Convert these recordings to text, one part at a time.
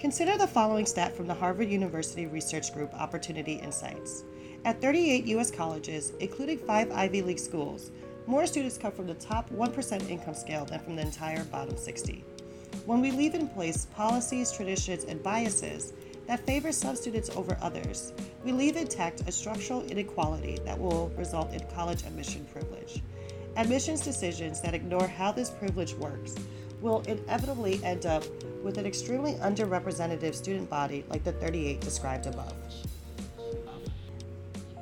Consider the following stat from the Harvard University Research Group Opportunity Insights. At 38 U.S. colleges, including five Ivy League schools, more students come from the top 1% income scale than from the entire bottom 60. When we leave in place policies, traditions, and biases that favor some students over others, we leave intact a structural inequality that will result in college admission privilege. Admissions decisions that ignore how this privilege works will inevitably end up with an extremely underrepresented student body like the 38 described above.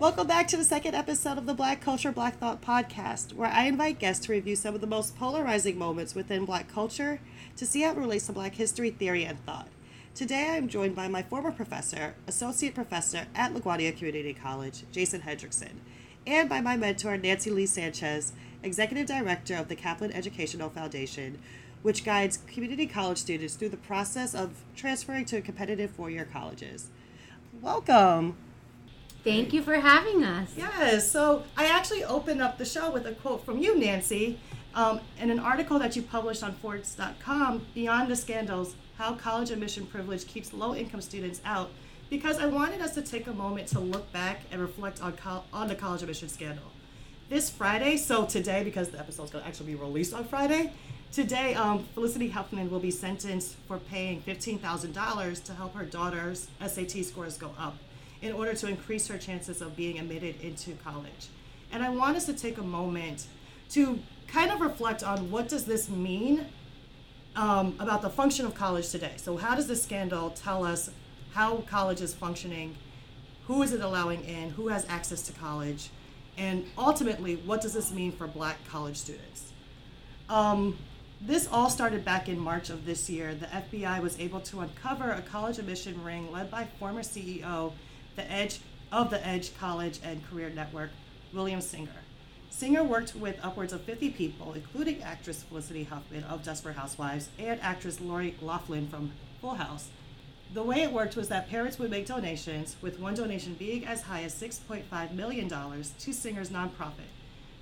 Welcome back to the second episode of the Black Culture Black Thought podcast, where I invite guests to review some of the most polarizing moments within Black culture to see how it relates to Black history, theory, and thought. Today I am joined by my former professor, Associate Professor at LaGuardia Community College, Jason Hendrickson, and by my mentor, Nancy Lee Sanchez, Executive Director of the Kaplan Educational Foundation, which guides community college students through the process of transferring to competitive four year colleges. Welcome. Thank you for having us. Yes, so I actually opened up the show with a quote from you, Nancy, um, in an article that you published on Forbes.com, Beyond the Scandals How College Admission Privilege Keeps Low Income Students Out, because I wanted us to take a moment to look back and reflect on, col- on the college admission scandal. This Friday, so today, because the episode is going to actually be released on Friday, today um, Felicity Huffman will be sentenced for paying $15,000 to help her daughter's SAT scores go up in order to increase her chances of being admitted into college. And I want us to take a moment to kind of reflect on what does this mean um, about the function of college today. So how does this scandal tell us how college is functioning? Who is it allowing in? Who has access to college? And ultimately, what does this mean for black college students? Um, this all started back in March of this year. The FBI was able to uncover a college admission ring led by former CEO the Edge of the Edge College and Career Network, William Singer. Singer worked with upwards of 50 people, including actress Felicity Huffman of Desperate Housewives and actress Lori Loughlin from Full House. The way it worked was that parents would make donations, with one donation being as high as $6.5 million to Singer's nonprofit.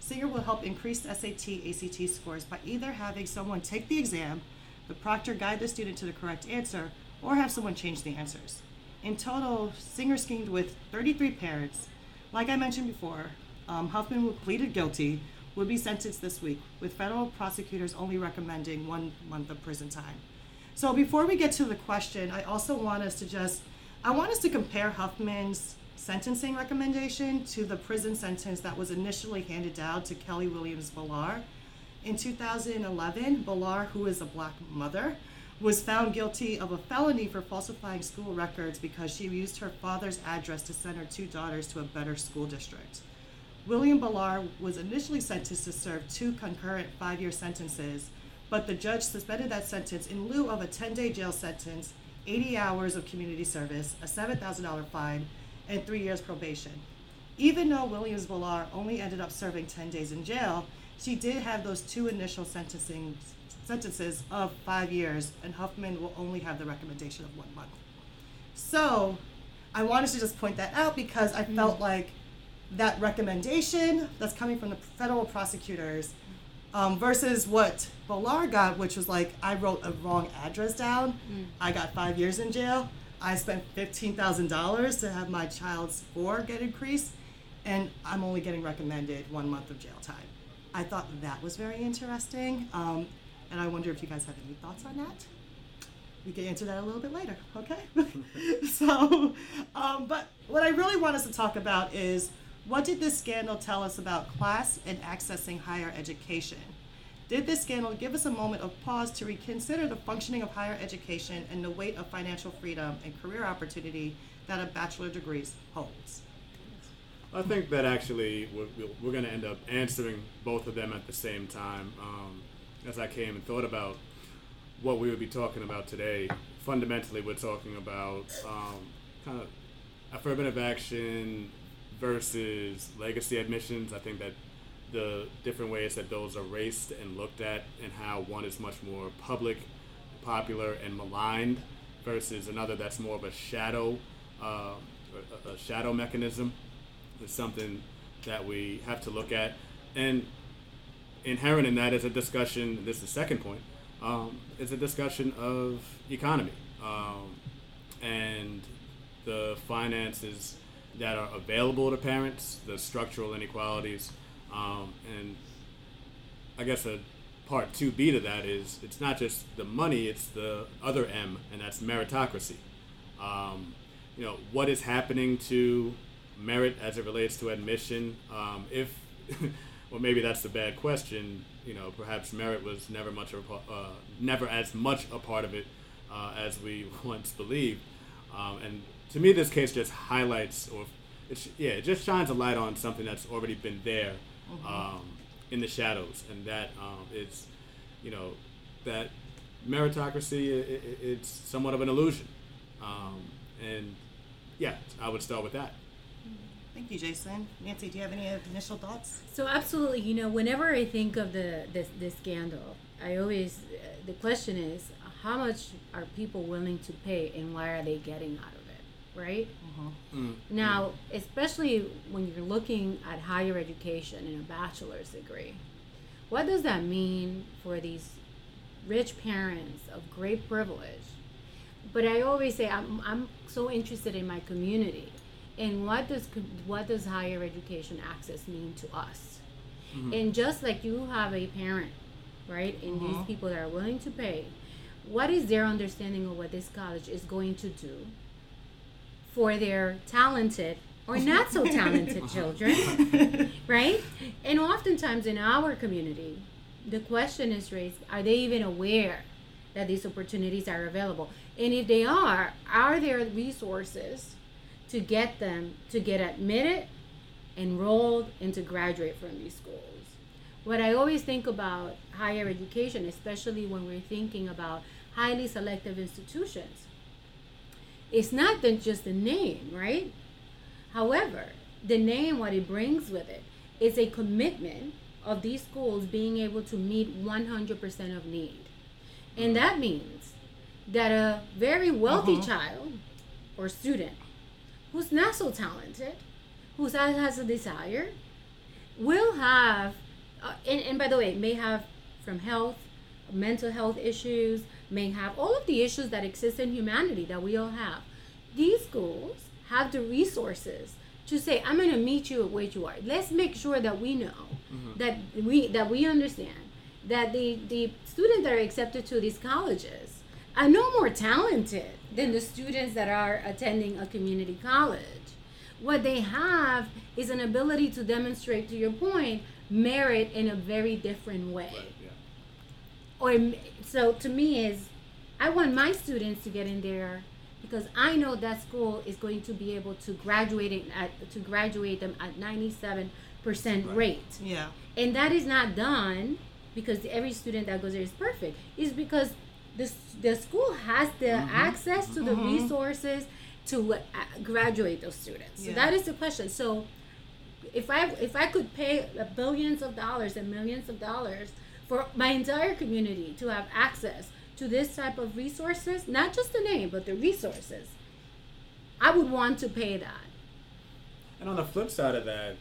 Singer will help increase SAT ACT scores by either having someone take the exam, the proctor guide the student to the correct answer, or have someone change the answers. In total, Singer schemed with 33 parents. Like I mentioned before, um, Huffman, who pleaded guilty, would be sentenced this week, with federal prosecutors only recommending one month of prison time. So before we get to the question, I also want us to just, I want us to compare Huffman's sentencing recommendation to the prison sentence that was initially handed down to Kelley Williams Bolar. In 2011, Bolar, who is a black mother, was found guilty of a felony for falsifying school records because she used her father's address to send her two daughters to a better school district. William Bolar was initially sentenced to serve two concurrent five year sentences, but the judge suspended that sentence in lieu of a 10 day jail sentence, 80 hours of community service, a $7,000 fine, and three years probation. Even though Williams Bolar only ended up serving 10 days in jail, she did have those two initial sentencing sentences of five years, and Huffman will only have the recommendation of one month. So I wanted to just point that out because I felt mm. like that recommendation that's coming from the federal prosecutors um, versus what Bolar got, which was like I wrote a wrong address down. Mm. I got five years in jail. I spent fifteen thousand dollars to have my child's score get increased, and I'm only getting recommended one month of jail time. I thought that was very interesting. Um, and I wonder if you guys have any thoughts on that. We can answer that a little bit later, okay? so, um, but what I really want us to talk about is what did this scandal tell us about class and accessing higher education? Did this scandal give us a moment of pause to reconsider the functioning of higher education and the weight of financial freedom and career opportunity that a bachelor degree holds? I think that actually we're, we're going to end up answering both of them at the same time. Um, as I came and thought about what we would be talking about today, fundamentally, we're talking about um, kind of affirmative action versus legacy admissions. I think that the different ways that those are raced and looked at, and how one is much more public, popular, and maligned versus another that's more of a shadow, uh, a shadow mechanism, is something that we have to look at. And inherent in that is a discussion. This is the second point. Um, is a discussion of economy. Um, and the finances that are available to parents, the structural inequalities, um, and I guess a part 2B to that is it's not just the money, it's the other M, and that's meritocracy. Um, you know, what is happening to merit as it relates to admission? Um, if, well, maybe that's the bad question. You know, perhaps merit was never much a, uh, never as much a part of it uh, as we once believed. Um, and to me, this case just highlights, or yeah, it just shines a light on something that's already been there. Mm-hmm. Um, in the shadows, and that um, is, you know, that meritocracy it, it, it's somewhat of an illusion, um, and yeah, I would start with that. Thank you, Jason. Nancy, do you have any initial thoughts? So absolutely, you know, whenever I think of the this, this scandal, I always uh, the question is how much are people willing to pay, and why are they getting out of it, right? Mm-hmm. Now, especially when you're looking at higher education and a bachelor's degree, what does that mean for these rich parents of great privilege? But I always say I'm, I'm so interested in my community and what does what does higher education access mean to us? Mm-hmm. And just like you have a parent, right, and mm-hmm. these people that are willing to pay, what is their understanding of what this college is going to do for their talented or not so talented children, right? And oftentimes in our community, the question is raised are they even aware that these opportunities are available? And if they are, are there resources to get them to get admitted, enrolled, and to graduate from these schools? What I always think about higher education, especially when we're thinking about highly selective institutions, it's not just the name, right? However, the name, what it brings with it, is a commitment of these schools being able to meet 100% of need. And that means that a very wealthy uh-huh. child or student who's not so talented, who has a desire, will have, uh, and, and by the way, may have from health, mental health issues, may have all of the issues that exist in humanity that we all have. These schools have the resources to say, I'm going to meet you where you are. Let's make sure that we know mm-hmm. that we that we understand that the the students that are accepted to these colleges are no more talented than the students that are attending a community college. What they have is an ability to demonstrate, to your point, merit in a very different way. Right. Or so to me is, I want my students to get in there because I know that school is going to be able to graduate at to graduate them at 97 percent rate. Yeah. And that is not done because every student that goes there is perfect. Is because the the school has the mm-hmm. access to the mm-hmm. resources to uh, graduate those students. Yeah. So that is the question. So if I if I could pay billions of dollars and millions of dollars for my entire community to have access to this type of resources, not just the name, but the resources, I would want to pay that. And on the flip side of that,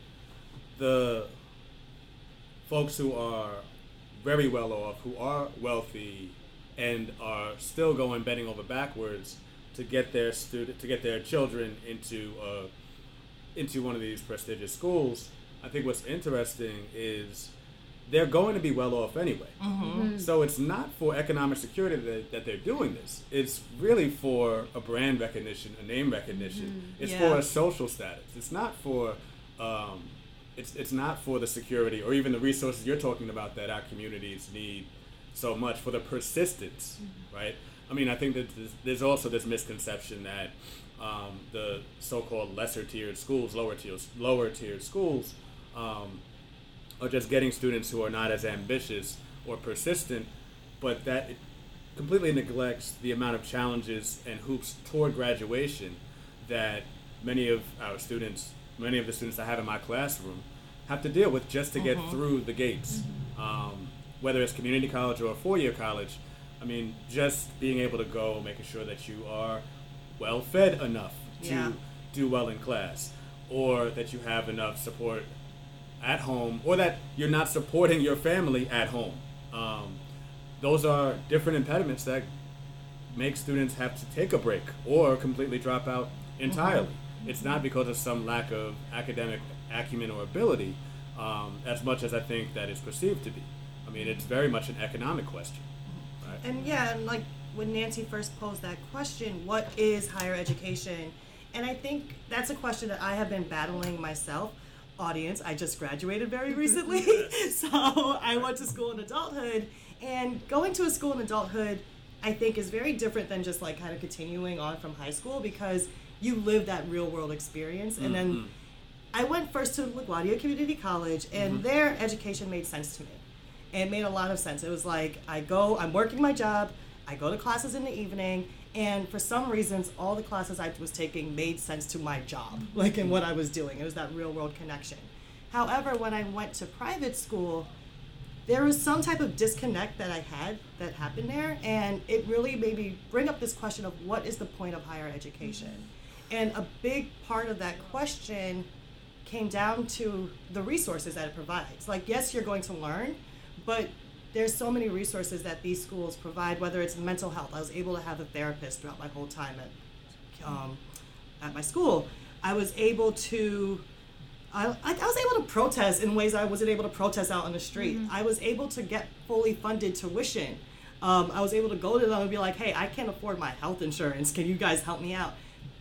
the folks who are very well off, who are wealthy, and are still going bending over backwards to get their student to get their children into uh, into one of these prestigious schools. I think what's interesting is they're going to be well off anyway. Mm-hmm. So it's not for economic security that, that, they're doing this. It's really for a brand recognition, a name recognition. Mm-hmm. It's yeah. for a social status. It's not for um, it's it's not for the security or even the resources you're talking about that our communities need so much for the persistence, mm-hmm. right? I mean, I think that there's also this misconception that um, the so-called lesser tiered schools, lower tiered lower tiered schools. Um, or just getting students who are not as ambitious or persistent, but that completely neglects the amount of challenges and hoops toward graduation that many of our students, many of the students I have in my classroom, have to deal with just to get uh-huh. through the gates. Um, whether it's community college or a four-year college, I mean, just being able to go, making sure that you are well fed enough to yeah. do well in class, or that you have enough support at home or that you're not supporting your family at home. Um, those are different impediments that make students have to take a break or completely drop out entirely. Mm-hmm. It's not because of some lack of academic acumen or ability, um, as much as I think that is perceived to be. I mean, it's very much an economic question. Right? And yeah, and like when Nancy first posed that question, what is higher education? And I think that's a question that I have been battling myself. Audience, I just graduated very recently, so I went to school in adulthood. And going to a school in adulthood, I think, is very different than just like kind of continuing on from high school because you live that real world experience. And then mm-hmm. I went first to LaGuardia Community College, and mm-hmm. their education made sense to me. It made a lot of sense. It was like I go, I'm working my job, I go to classes in the evening, and for some reasons, all the classes I was taking made sense to my job, like in what I was doing. It was that real world connection. However, when I went to private school, there was some type of disconnect that I had that happened there, and it really made me bring up this question of what is the point of higher education? And a big part of that question came down to the resources that it provides. Like, yes, you're going to learn, but there's so many resources that these schools provide, whether it's mental health. I was able to have a therapist throughout my whole time at, um, at my school. I was able to, I, I was able to protest in ways I wasn't able to protest out on the street. Mm-hmm. I was able to get fully funded tuition. Um, I was able to go to them and be like, hey, I can't afford my health insurance. Can you guys help me out?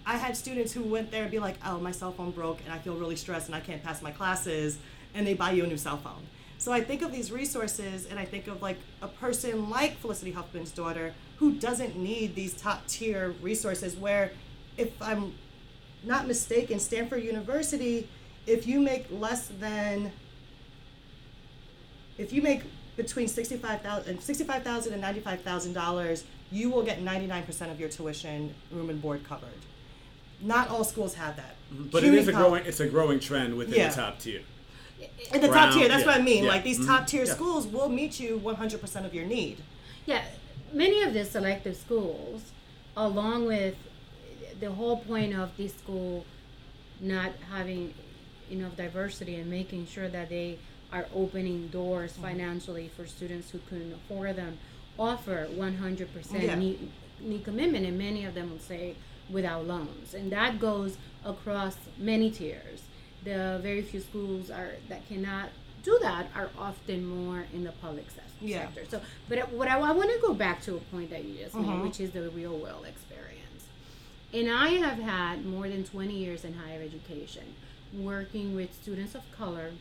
I had students who went there and be like, oh, my cell phone broke and I feel really stressed and I can't pass my classes, and they buy you a new cell phone. So I think of these resources and I think of like a person like Felicity Huffman's daughter who doesn't need these top tier resources where if I'm not mistaken, Stanford University, if you make less than if you make between $65,000 and $95,000, you will get 99% of your tuition, room and board covered not all schools have that. But it is a growing it's a growing trend within yeah. the top tier. In the Brown, top tier, that's yeah, what I mean. Yeah. Like these mm-hmm. top tier schools will meet you 100% of your need. Yeah, many of the selective schools, along with the whole point of this school not having enough diversity and making sure that they are opening doors mm-hmm. financially for students who couldn't afford them, offer 100% yeah. need, need commitment. And many of them will say, without loans, and that goes across many tiers. The very few schools are that cannot do that are often more in the public sector. Yeah. So, but what I, I want to go back to a point that you just made, mm-hmm. which is the real world experience. And I have had more than 20 years in higher education, working with students of color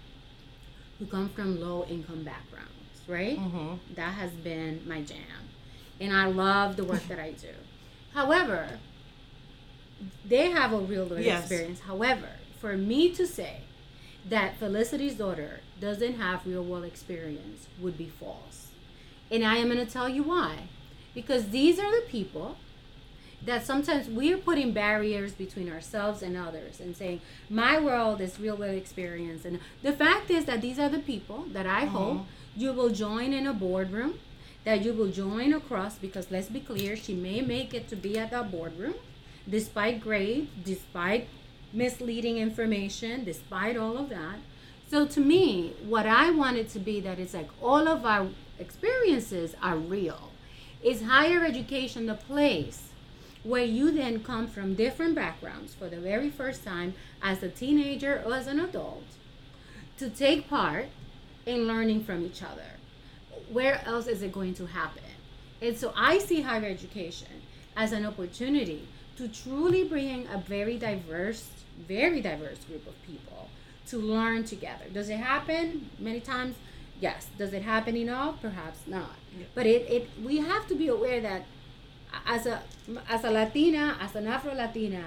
who come from low income backgrounds. Right. Mm-hmm. That has been my jam, and I love the work that I do. However, they have a real world yes. experience. However, for me to say that Felicity's daughter doesn't have real world experience would be false. And I am going to tell you why. Because these are the people that sometimes we're putting barriers between ourselves and others and saying, my world is real world experience. And the fact is that these are the people that I uh-huh. hope you will join in a boardroom, that you will join across, because let's be clear, she may make it to be at that boardroom despite grades, despite misleading information, despite all of that. So to me, what I want it to be that it's like all of our experiences are real. Is higher education the place where you then come from different backgrounds for the very first time as a teenager or as an adult to take part in learning from each other? Where else is it going to happen? And so I see higher education as an opportunity to truly bring a very diverse, very diverse group of people to learn together. Does it happen many times? Yes. Does it happen enough? Perhaps not. Yeah. But it, it we have to be aware that as a as a Latina, as an Afro Latina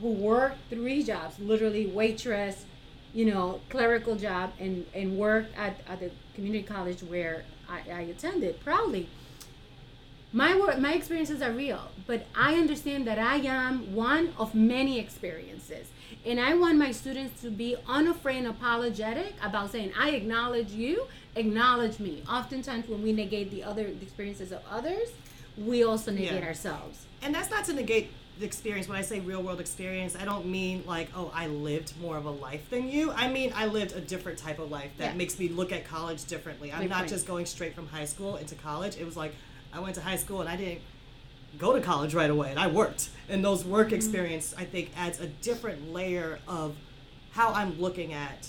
who worked three jobs, literally waitress, you know, clerical job and, and worked at, at the community college where I, I attended proudly my work my experiences are real but i understand that i am one of many experiences. And i want my students to be unafraid and apologetic about saying i acknowledge you acknowledge me. Oftentimes when we negate the other experiences of others we also negate yeah. ourselves. And that's not to negate the experience. When i say real world experience i don't mean like oh i lived more of a life than you. I mean i lived a different type of life that yeah. makes me look at college differently. I'm Good not point. just going straight from high school into college. It was like I went to high school and I didn't go to college right away, and I worked. And those work mm-hmm. experience, I think, adds a different layer of how I'm looking at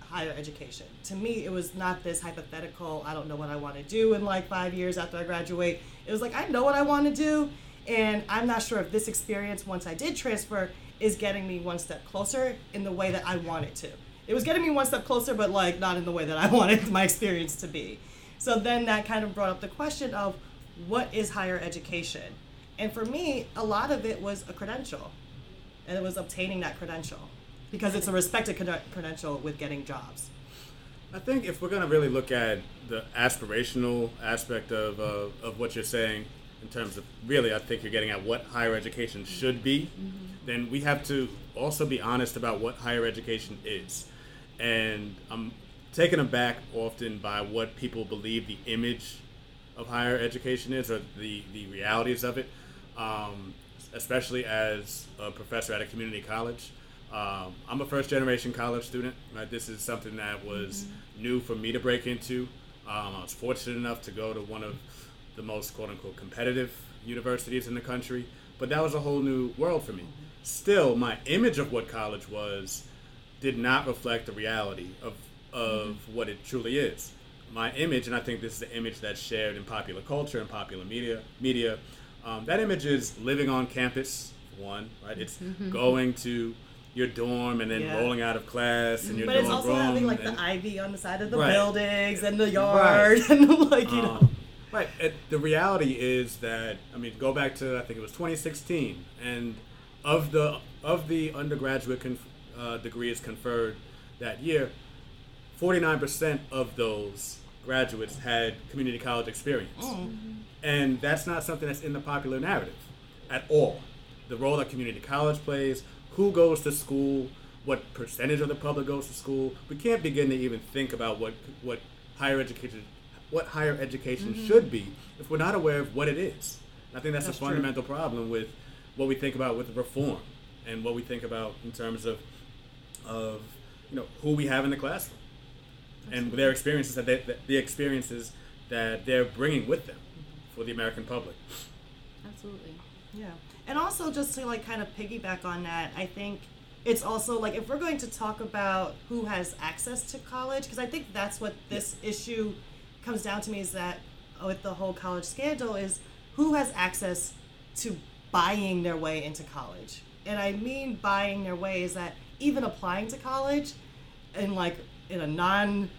higher education. To me, it was not this hypothetical, I don't know what I want to do in like five years after I graduate. It was like, I know what I want to do, and I'm not sure if this experience, once I did transfer, is getting me one step closer in the way that I want it to. It was getting me one step closer, but like not in the way that I wanted my experience to be. So then that kind of brought up the question of what is higher education? And for me, a lot of it was a credential, and it was obtaining that credential because it's a respected credential with getting jobs. I think if we're going to really look at the aspirational aspect of, uh, of what you're saying, in terms of really, I think you're getting at what higher education should be, mm-hmm. then we have to also be honest about what higher education is. And I'm taken aback often by what people believe the image of higher education is or the, the realities of it, um, especially as a professor at a community college. Um, I'm a first generation college student. Right? This is something that was mm-hmm. new for me to break into. Um, I was fortunate enough to go to one of the most quote unquote competitive universities in the country, but that was a whole new world for me. Still, my image of what college was did not reflect the reality of, of mm-hmm. what it truly is. My image, and I think this is the image that's shared in popular culture and popular media, media um, that image is living on campus, one, right? It's mm-hmm. going to your dorm and then yeah. rolling out of class and you're but it's also having like the ivy on the side of the right. buildings and the yard right. and like you um, know right it, the reality is that i mean go back to i think it was 2016 and of the of the undergraduate conf, uh, degrees conferred that year 49% of those graduates had community college experience mm. and that's not something that's in the popular narrative at all the role that community college plays who goes to school, what percentage of the public goes to school. We can't begin to even think about what what higher education what higher education mm-hmm. should be if we're not aware of what it is. I think that's, that's a fundamental true. problem with what we think about with reform and what we think about in terms of of you know who we have in the classroom and their experiences that they, the experiences that they're bringing with them for the American public. Absolutely. Yeah and also just to like kind of piggyback on that i think it's also like if we're going to talk about who has access to college because i think that's what this issue comes down to me is that with the whole college scandal is who has access to buying their way into college and i mean buying their way is that even applying to college in like in a non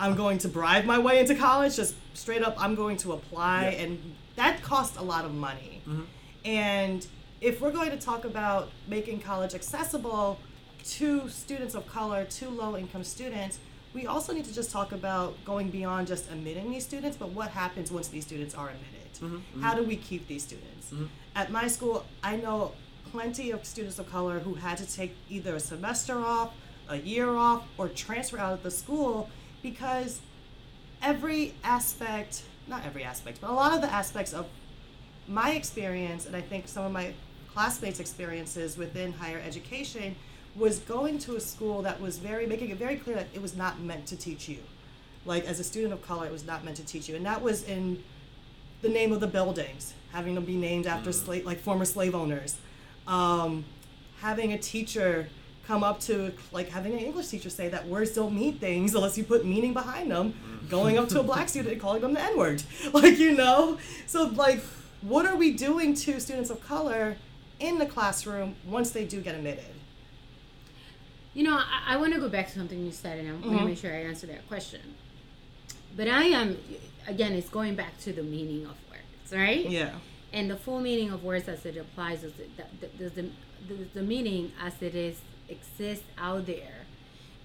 i'm going to bribe my way into college just straight up i'm going to apply yeah. and that costs a lot of money mm-hmm. And if we're going to talk about making college accessible to students of color, to low income students, we also need to just talk about going beyond just admitting these students, but what happens once these students are admitted? Mm-hmm, mm-hmm. How do we keep these students? Mm-hmm. At my school, I know plenty of students of color who had to take either a semester off, a year off, or transfer out of the school because every aspect, not every aspect, but a lot of the aspects of my experience, and I think some of my classmates' experiences within higher education, was going to a school that was very making it very clear that it was not meant to teach you. Like as a student of color, it was not meant to teach you, and that was in the name of the buildings, having them be named after mm. slave, like former slave owners, um, having a teacher come up to like having an English teacher say that words don't mean things unless you put meaning behind them. Going up to a black student and calling them the N word, like you know. So like what are we doing to students of color in the classroom once they do get admitted? You know, I, I want to go back to something you said, and I want to mm-hmm. make sure I answer that question. But I am, again, it's going back to the meaning of words, right? Yeah. And the full meaning of words as it applies, is does the, the, the meaning as it is exists out there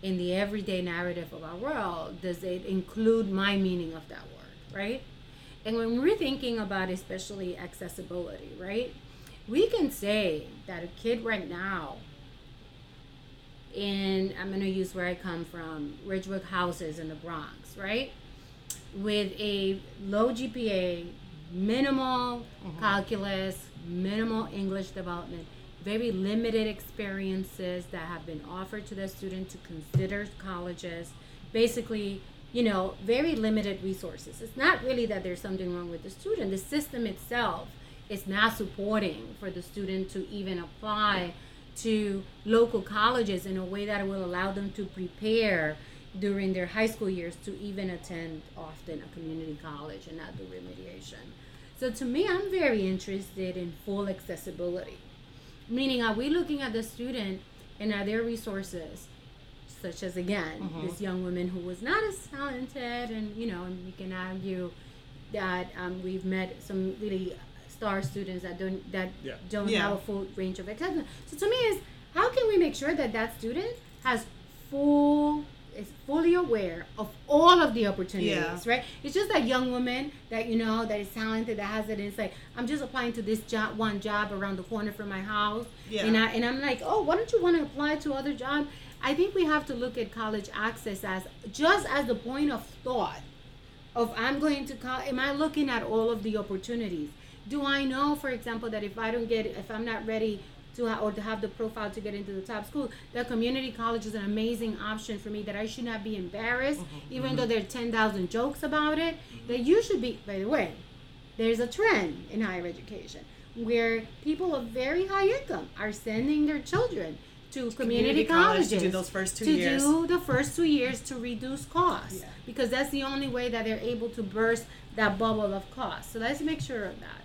in the everyday narrative of our world, does it include my meaning of that word, right? And when we're thinking about especially accessibility, right? We can say that a kid right now, in I'm going to use where I come from, Ridgewood houses in the Bronx, right? With a low GPA, minimal mm-hmm. calculus, minimal English development, very limited experiences that have been offered to the student to consider colleges. Basically, you know, very limited resources. It's not really that there's something wrong with the student. The system itself is not supporting for the student to even apply to local colleges in a way that will allow them to prepare during their high school years to even attend often a community college and not do remediation. So to me, I'm very interested in full accessibility. Meaning, are we looking at the student and are there resources, such as again, mm-hmm. this young woman who was not as talented, and you know, and we can argue that um, we've met some really star students that don't that yeah. don't yeah. have a full range of accessibility. So to me, is how can we make sure that that student has full is fully aware of all of the opportunities, yeah. right? It's just that young woman that you know that is talented that has it. And it's like I'm just applying to this job, one job around the corner from my house, yeah. and I and I'm like, oh, why don't you want to apply to other jobs? I think we have to look at college access as just as the point of thought of I'm going to call. Am I looking at all of the opportunities? Do I know, for example, that if I don't get, if I'm not ready to ha- or to have the profile to get into the top school, The community college is an amazing option for me. That I should not be embarrassed, mm-hmm. even mm-hmm. though there are ten thousand jokes about it. Mm-hmm. That you should be. By the way, there's a trend in higher education where people of very high income are sending their children to community, community colleges to do those first two to years. do the first two years to reduce costs yeah. because that's the only way that they're able to burst that bubble of cost. So let's make sure of that.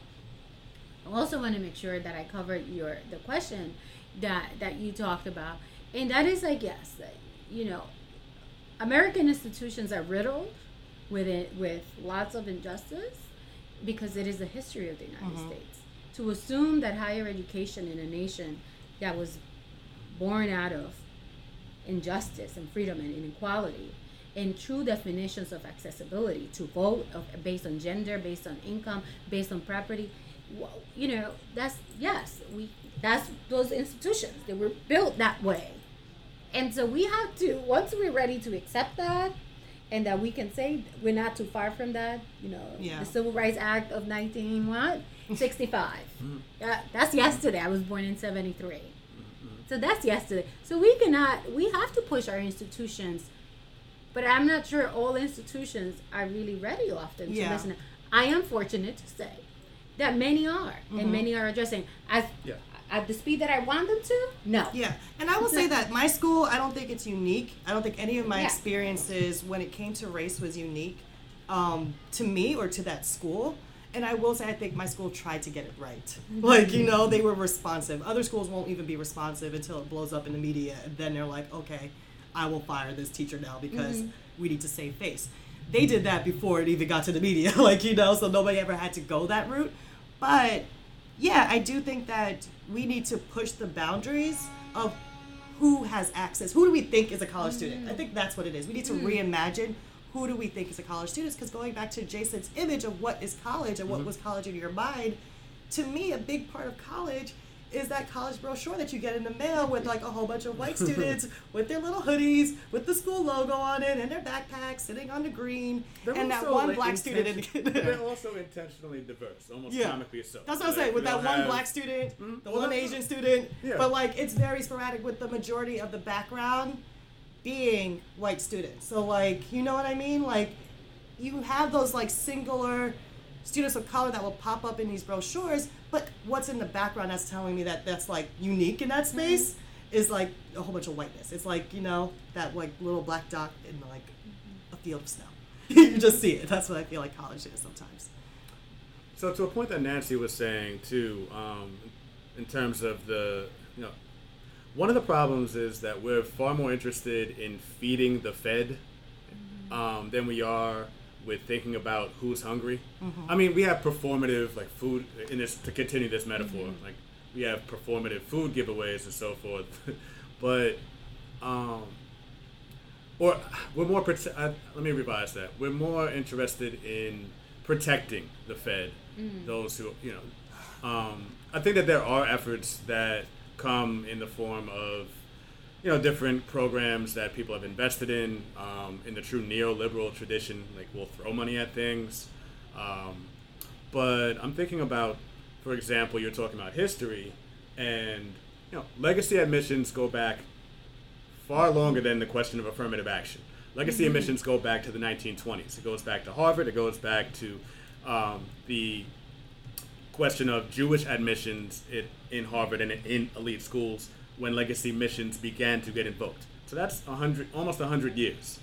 I also want to make sure that I covered your the question that that you talked about, and that is like yes, you know, American institutions are riddled with it with lots of injustice because it is the history of the United mm-hmm. States. To assume that higher education in a nation that was born out of injustice and freedom and inequality and true definitions of accessibility to vote of, based on gender, based on income, based on property you know, that's yes, we that's those institutions they were built that way, and so we have to once we're ready to accept that, and that we can say we're not too far from that. You know, yeah. the Civil Rights Act of nineteen what sixty five. Mm-hmm. that's yesterday. I was born in seventy three. Mm-hmm. So that's yesterday. So we cannot. We have to push our institutions, but I'm not sure all institutions are really ready often yeah. to listen. I am fortunate to say that many are, mm-hmm. and many are addressing as yeah. at the speed that I want them to. No. Yeah, and I will say that my school, I don't think it's unique. I don't think any of my yeah. experiences when it came to race was unique um, to me or to that school. And I will say, I think my school tried to get it right. Mm-hmm. Like, you know, they were responsive. Other schools won't even be responsive until it blows up in the media. And then they're like, okay, I will fire this teacher now because mm-hmm. we need to save face. They did that before it even got to the media. like, you know, so nobody ever had to go that route. But yeah, I do think that we need to push the boundaries of who has access. Who do we think is a college student? I think that's what it is. We need to mm. reimagine who do we think is a college student? Because going back to Jason's image of what is college and what mm-hmm. was college in your mind, to me, a big part of college is that college brochure that you get in the mail with like a whole bunch of white students with their little hoodies with the school logo on it and their backpacks sitting on the green they're and that one like black student they're also intentionally diverse almost yeah. comically so that's what i'm saying with that one have... black student mm-hmm. the well, one asian student yeah. but like it's very sporadic with the majority of the background being white students so like you know what i mean like you have those like singular students of color that will pop up in these brochures but what's in the background that's telling me that that's like unique in that mm-hmm. space mm-hmm. is like a whole bunch of whiteness it's like you know that like little black dot in like mm-hmm. a field of snow you just see it that's what i feel like college is sometimes so to a point that nancy was saying too um, in terms of the you know one of the problems is that we're far more interested in feeding the fed mm-hmm. um, than we are with thinking about who's hungry. Mm-hmm. I mean, we have performative like food in this to continue this metaphor. Mm-hmm. Like we have performative food giveaways and so forth, but um, or we're more. Uh, let me revise that. We're more interested in protecting the Fed, mm-hmm. those who you know. Um, I think that there are efforts that come in the form of you know different programs that people have invested in um, in the true neoliberal tradition like we'll throw money at things. Um, but i'm thinking about for example you're talking about history and you know legacy admissions go back far longer than the question of affirmative action. Legacy mm-hmm. admissions go back to the 1920s it goes back to harvard. It goes back to um, the question of Jewish admissions in, in Harvard and in elite schools when legacy missions began to get invoked. So that's a hundred, almost hundred years.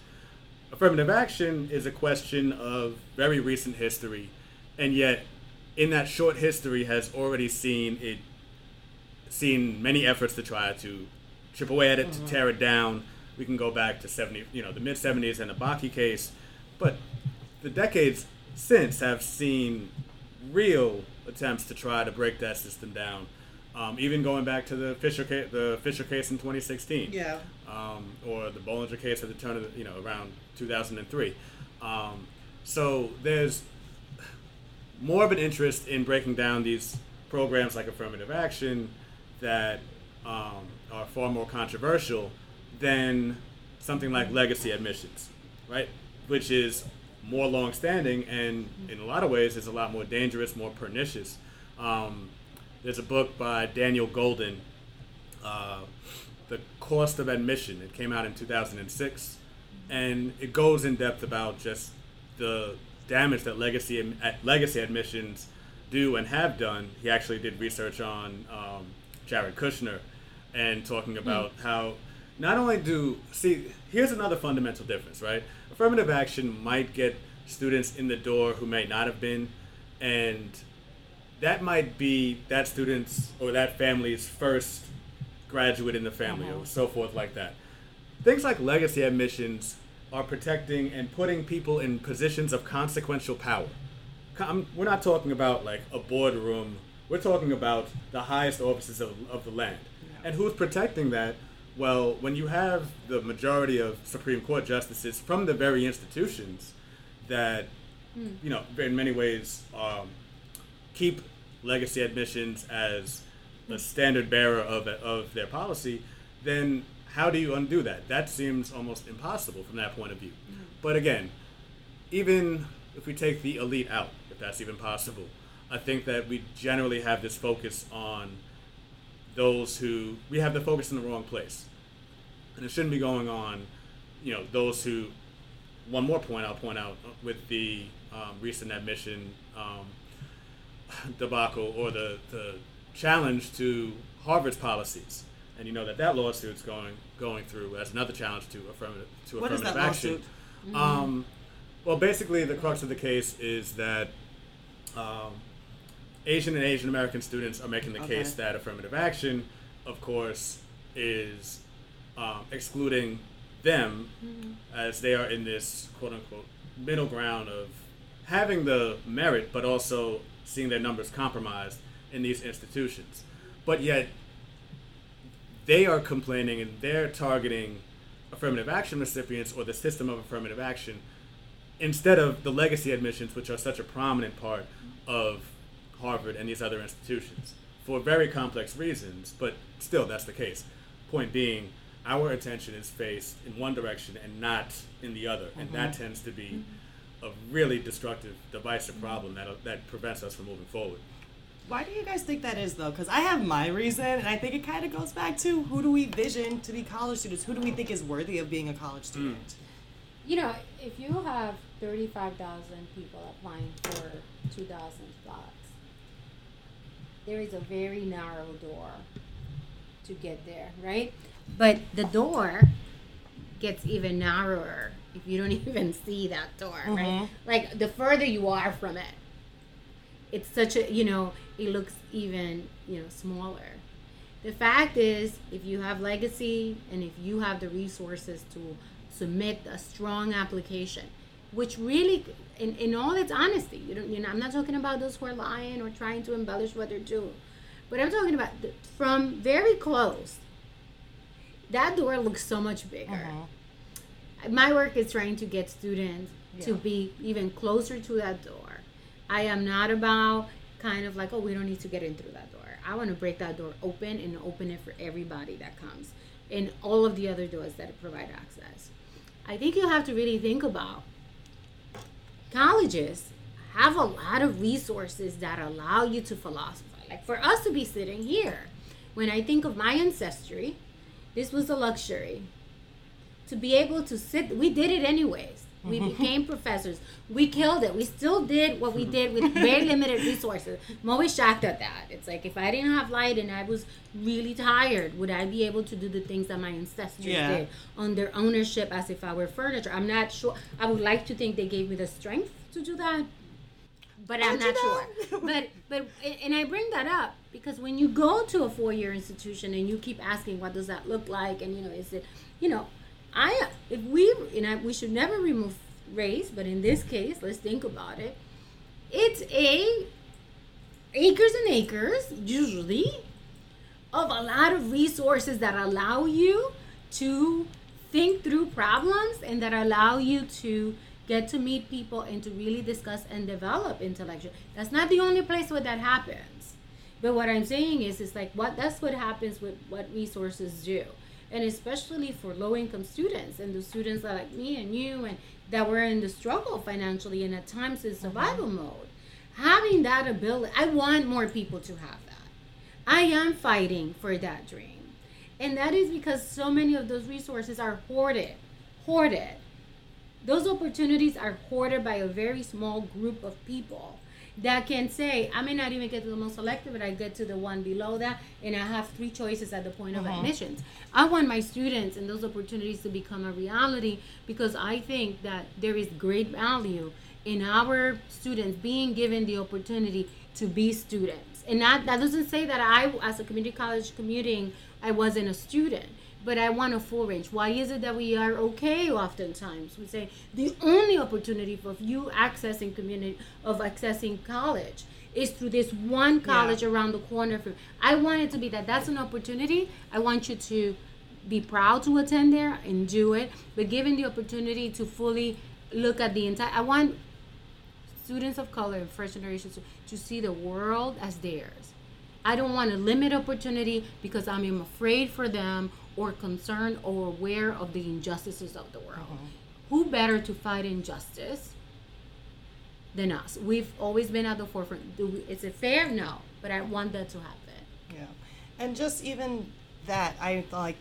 Affirmative action is a question of very recent history, and yet in that short history has already seen it, seen many efforts to try to chip away at it, mm-hmm. to tear it down. We can go back to 70, you know, the mid 70s and the Bakke case, but the decades since have seen real attempts to try to break that system down. Um, even going back to the Fisher case, the Fisher case in 2016, yeah, um, or the Bollinger case at the turn of the, you know around 2003. Um, so there's more of an interest in breaking down these programs like affirmative action that um, are far more controversial than something like legacy admissions, right? Which is more long-standing and in a lot of ways is a lot more dangerous, more pernicious. Um, there's a book by Daniel Golden, uh, "The Cost of Admission." It came out in 2006, and it goes in depth about just the damage that legacy legacy admissions do and have done. He actually did research on um, Jared Kushner and talking hmm. about mm. how not only do see here's another fundamental difference, right? Affirmative action might get students in the door who may not have been, and that might be that student's or that family's first graduate in the family uh-huh. or so forth like that. Things like legacy admissions are protecting and putting people in positions of consequential power. I'm, we're not talking about like a boardroom. We're talking about the highest offices of, of the land. Yeah. And who's protecting that? Well, when you have the majority of Supreme Court justices from the very institutions that, mm. you know, in many ways um, keep legacy admissions as the standard bearer of, of their policy, then how do you undo that? That seems almost impossible from that point of view. Mm-hmm. But again, even if we take the elite out, if that's even possible, I think that we generally have this focus on those who we have the focus in the wrong place, and it shouldn't be going on. You know, those who. One more point I'll point out with the um, recent admission um, debacle or the, the challenge to Harvard's policies and you know that that lawsuit's going going through as another challenge to affirmative to what affirmative action. Mm-hmm. Um, well, basically, the crux of the case is that um, Asian and Asian American students are making the okay. case that affirmative action, of course, is um, excluding them mm-hmm. as they are in this quote unquote middle ground of having the merit, but also seeing their numbers compromised in these institutions. But yet, they are complaining and they're targeting affirmative action recipients or the system of affirmative action instead of the legacy admissions, which are such a prominent part of Harvard and these other institutions for very complex reasons, but still that's the case. Point being, our attention is faced in one direction and not in the other, and mm-hmm. that tends to be a really destructive, divisive problem that, that prevents us from moving forward. Why do you guys think that is though? Because I have my reason, and I think it kind of goes back to who do we vision to be college students? Who do we think is worthy of being a college hmm. student? Mm. You know, if you have 35,000 people applying for 2,000 spots, there is a very narrow door to get there, right? But the door gets even narrower if you don't even see that door, mm-hmm. right? Like the further you are from it, it's such a you know it looks even you know smaller the fact is if you have legacy and if you have the resources to submit a strong application which really in, in all its honesty you, don't, you know i'm not talking about those who are lying or trying to embellish what they're doing but i'm talking about the, from very close that door looks so much bigger uh-huh. My work is trying to get students yeah. to be even closer to that door I am not about kind of like, oh, we don't need to get in through that door. I want to break that door open and open it for everybody that comes and all of the other doors that provide access. I think you have to really think about colleges have a lot of resources that allow you to philosophize. Like for us to be sitting here, when I think of my ancestry, this was a luxury. To be able to sit, we did it anyways. We became professors. We killed it. We still did what we did with very limited resources. I'm always shocked at that. It's like if I didn't have light and I was really tired, would I be able to do the things that my ancestors Yeah. did their ownership as if I were furniture? I'm not sure. I would like to think they gave me the strength to do that, but I'm not sure. But but and I bring that up because when you go to a four-year institution and you keep asking what does that look like and you know is it you know I if we and I, we should never remove race but in this case let's think about it. It's a acres and acres usually of a lot of resources that allow you to think through problems and that allow you to get to meet people and to really discuss and develop intellectual. That's not the only place where that happens. But what i'm saying is it's like what that's what happens with what resources do and especially for low income students and the students like me and you and that were in the struggle financially and at times in mm-hmm. survival mode having that ability i want more people to have that I am fighting for that dream. And that is because so many of those resources are hoarded. Hoarded. Those opportunities are hoarded by a very small group of people that can say, I may not even get to the most selective, but I get to the one below that, and I have three choices at the point of uh-huh. admissions. I want my students and those opportunities to become a reality because I think that there is great value in our students being given the opportunity to be students. And that, that doesn't say that I, as a community college commuting, I wasn't a student, but I want a full range. Why is it that we are okay oftentimes? We say the only opportunity for you accessing community, of accessing college, is through this one college around the corner. From I want it to be that that's an opportunity. I want you to be proud to attend there and do it, but given the opportunity to fully look at the entire, I want students of color and first generation to, to see the world as theirs. I don't want to limit opportunity because I'm afraid for them or concerned or aware of the injustices of the world. Uh-huh. Who better to fight injustice than us? We've always been at the forefront. Do we, is it fair? No, but I want that to happen. Yeah. And just even that, I like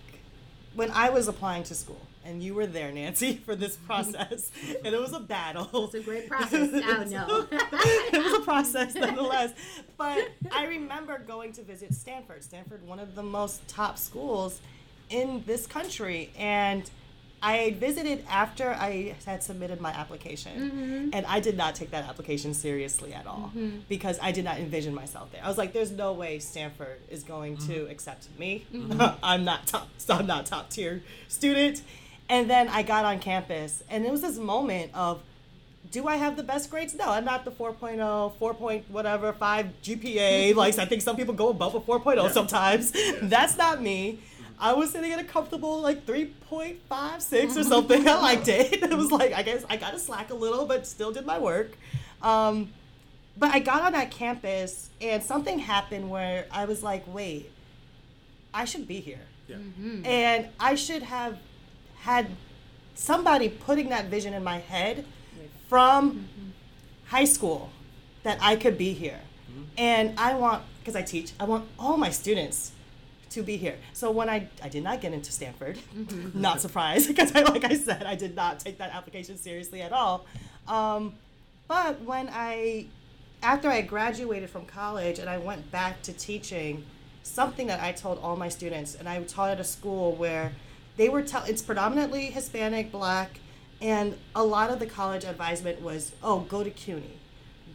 when I was applying to school, and you were there, Nancy, for this process, and it was a battle. It's a great process. Oh no. it was a process nonetheless. But I remember going to visit Stanford. Stanford, one of the most top schools in this country, and I visited after I had submitted my application, mm-hmm. and I did not take that application seriously at all mm-hmm. because I did not envision myself there. I was like, "There's no way Stanford is going to mm-hmm. accept me. I'm not top. I'm not top tier student." And then I got on campus, and it was this moment of do I have the best grades? No, I'm not the 4.0, 4 point whatever, 5 GPA. like, I think some people go above a 4.0 sometimes. That's not me. I was sitting at a comfortable, like, 3.56 or something. I liked it. It was like, I guess I got to slack a little, but still did my work. Um, but I got on that campus, and something happened where I was like, wait, I should be here. Yeah. Mm-hmm. And I should have had somebody putting that vision in my head from mm-hmm. high school that I could be here. Mm-hmm. And I want, because I teach, I want all my students to be here. So when I, I did not get into Stanford, not surprised, because I, like I said, I did not take that application seriously at all. Um, but when I, after I graduated from college and I went back to teaching, something that I told all my students, and I taught at a school where they were tell it's predominantly Hispanic, black, and a lot of the college advisement was, oh, go to CUNY,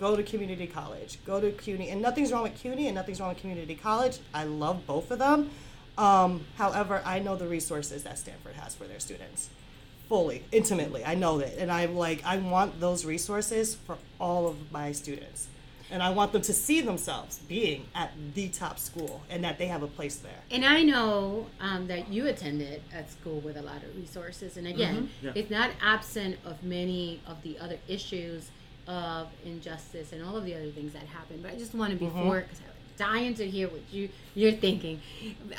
go to community college, go to CUNY, and nothing's wrong with CUNY and nothing's wrong with community college. I love both of them. Um, however, I know the resources that Stanford has for their students fully, intimately. I know that, and I'm like, I want those resources for all of my students. And I want them to see themselves being at the top school and that they have a place there. And I know um, that you attended at school with a lot of resources. And again, Yeah. it's not absent of many of the other issues of injustice and all of the other things that happen. But I just want to be forward because I'm dying to hear what you you're thinking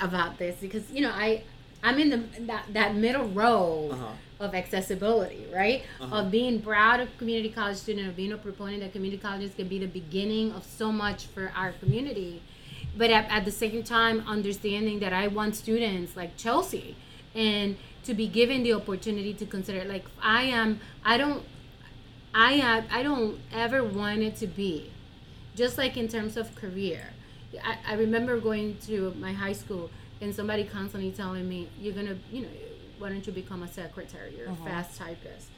about this because you know I I'm in the that, that middle row Uh-huh. of accessibility, right? Of being proud of community college student, of being a proponent that community colleges can be the beginning of so much for our community but at, at the same time understanding that i want students like chelsea and to be given the opportunity to consider like i am i don't i have i don't ever want it to be just like in terms of career i, I remember going to my high school and somebody constantly telling me you're gonna you know why don't you become a secretary or a Uh-huh. fast typist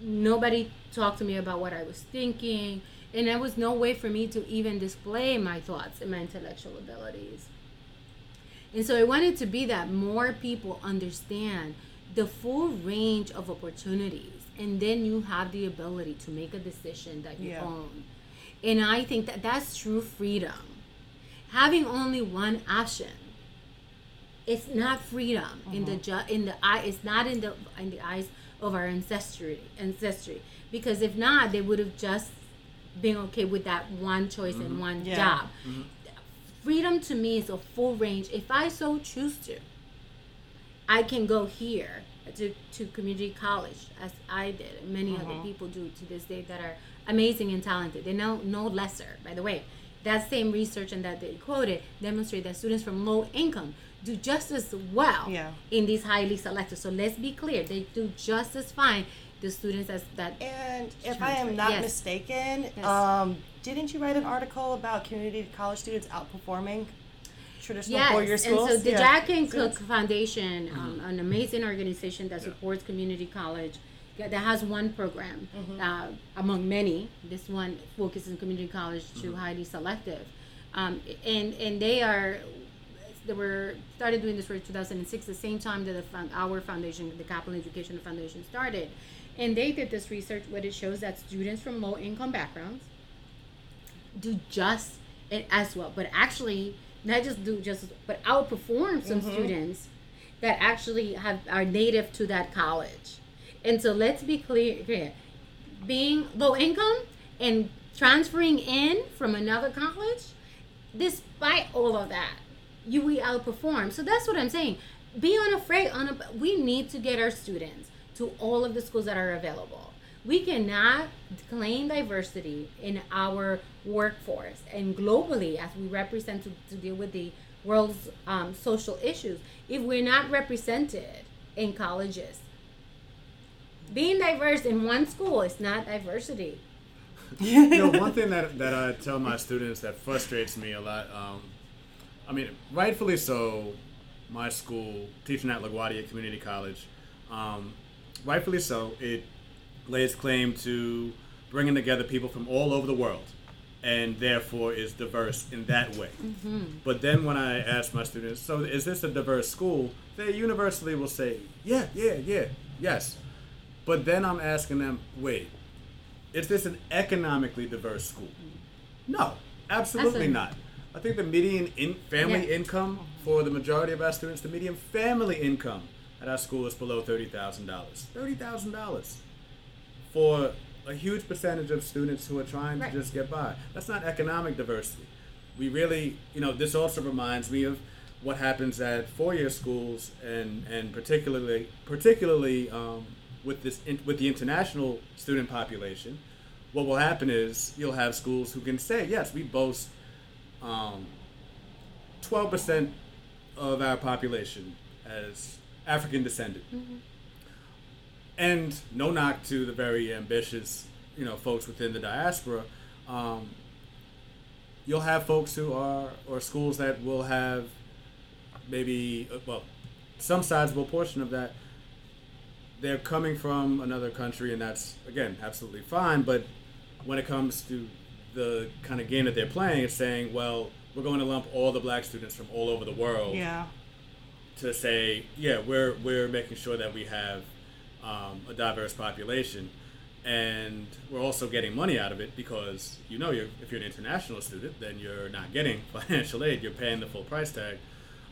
nobody talked to me about what i was thinking and there was no way for me to even display my thoughts and my intellectual abilities and so I wanted to be that more people understand the full range of opportunities. And then you have the ability to make a decision that you Yeah. own. And I think that that's true freedom. Having only one option, it's not freedom in the mm-hmm. ju- in the eye. It's not in the in the eyes of our ancestry ancestry. Because if not, they would have just been okay with that one choice and mm-hmm. one Yeah. job mm-hmm. freedom to me is a full range. If I so choose to, I can go here to, to community college as I did, and many other people do to this day that are amazing and talented. They know no no lesser, by the way. That same research and that they quoted demonstrate that students from low income do just as well Yeah. in these highly selected. So let's be clear, they do just as fine the students as that And if I am not yes. mistaken, Yes. um, didn't you write an article about community college students outperforming traditional four-year Yes, schools? and so the Yeah. Jack Kent Cooke. Foundation, um, an amazing organization that supports community college, that has one program Mm-hmm. uh, among many. This one focuses on community college to highly selective, um, and and they are. They were started doing this for 2006, the same time that the our foundation, the Kaplan Education Foundation, started, and they did this research. What it shows that students from low income backgrounds do just as well, but actually not just do just but outperform some mm-hmm. students that actually have are native to that college. And so let's be clear here. Being low income and transferring in from another college, despite all of that, you we outperform. So that's what I'm saying. Be unafraid. Un- we need to get our students to all of the schools that are available. We cannot claim diversity in our workforce and globally as we represent to, to deal with the world's um, social issues if we're not represented in colleges. Being diverse in one school is not diversity. you know, one thing that, that I tell my students that frustrates me a lot, um, I mean, rightfully so, my school, teaching at LaGuardia Community College, um, rightfully so, it lays claim to bringing together people from all over the world and therefore is diverse in that way. Mm-hmm. But then when I ask my students, so is this a diverse school? They universally will say, yeah, yeah, yeah, yes. But then I'm asking them, wait, is this an economically diverse school? Mm-hmm. No, absolutely not. I think the median in family Yeah. income for the majority of our students, the median family income at our school is below thirty thousand dollars. Thirty thousand dollars for a huge percentage of students who are trying Right. to just get by. That's not economic diversity. We really, you know, this also reminds me of what happens at four-year schools, and and particularly particularly um, with this in, with the international student population. What will happen is you'll have schools who can say, yes, we boast um, twelve percent of our population as African descended and no knock to the very ambitious, you know, folks within the diaspora. Um, you'll have folks who are, or schools that will have maybe, uh, well, some sizable portion of that. They're coming from another country, and that's again absolutely fine. But when it comes to the kind of game that they're playing, it's saying, well, we're going to lump all the black students from all over the world Yeah. to say, yeah, we're we're making sure that we have um, a diverse population, and we're also getting money out of it because you know, you're, if you're an international student, then you're not getting financial aid; you're paying the full price tag.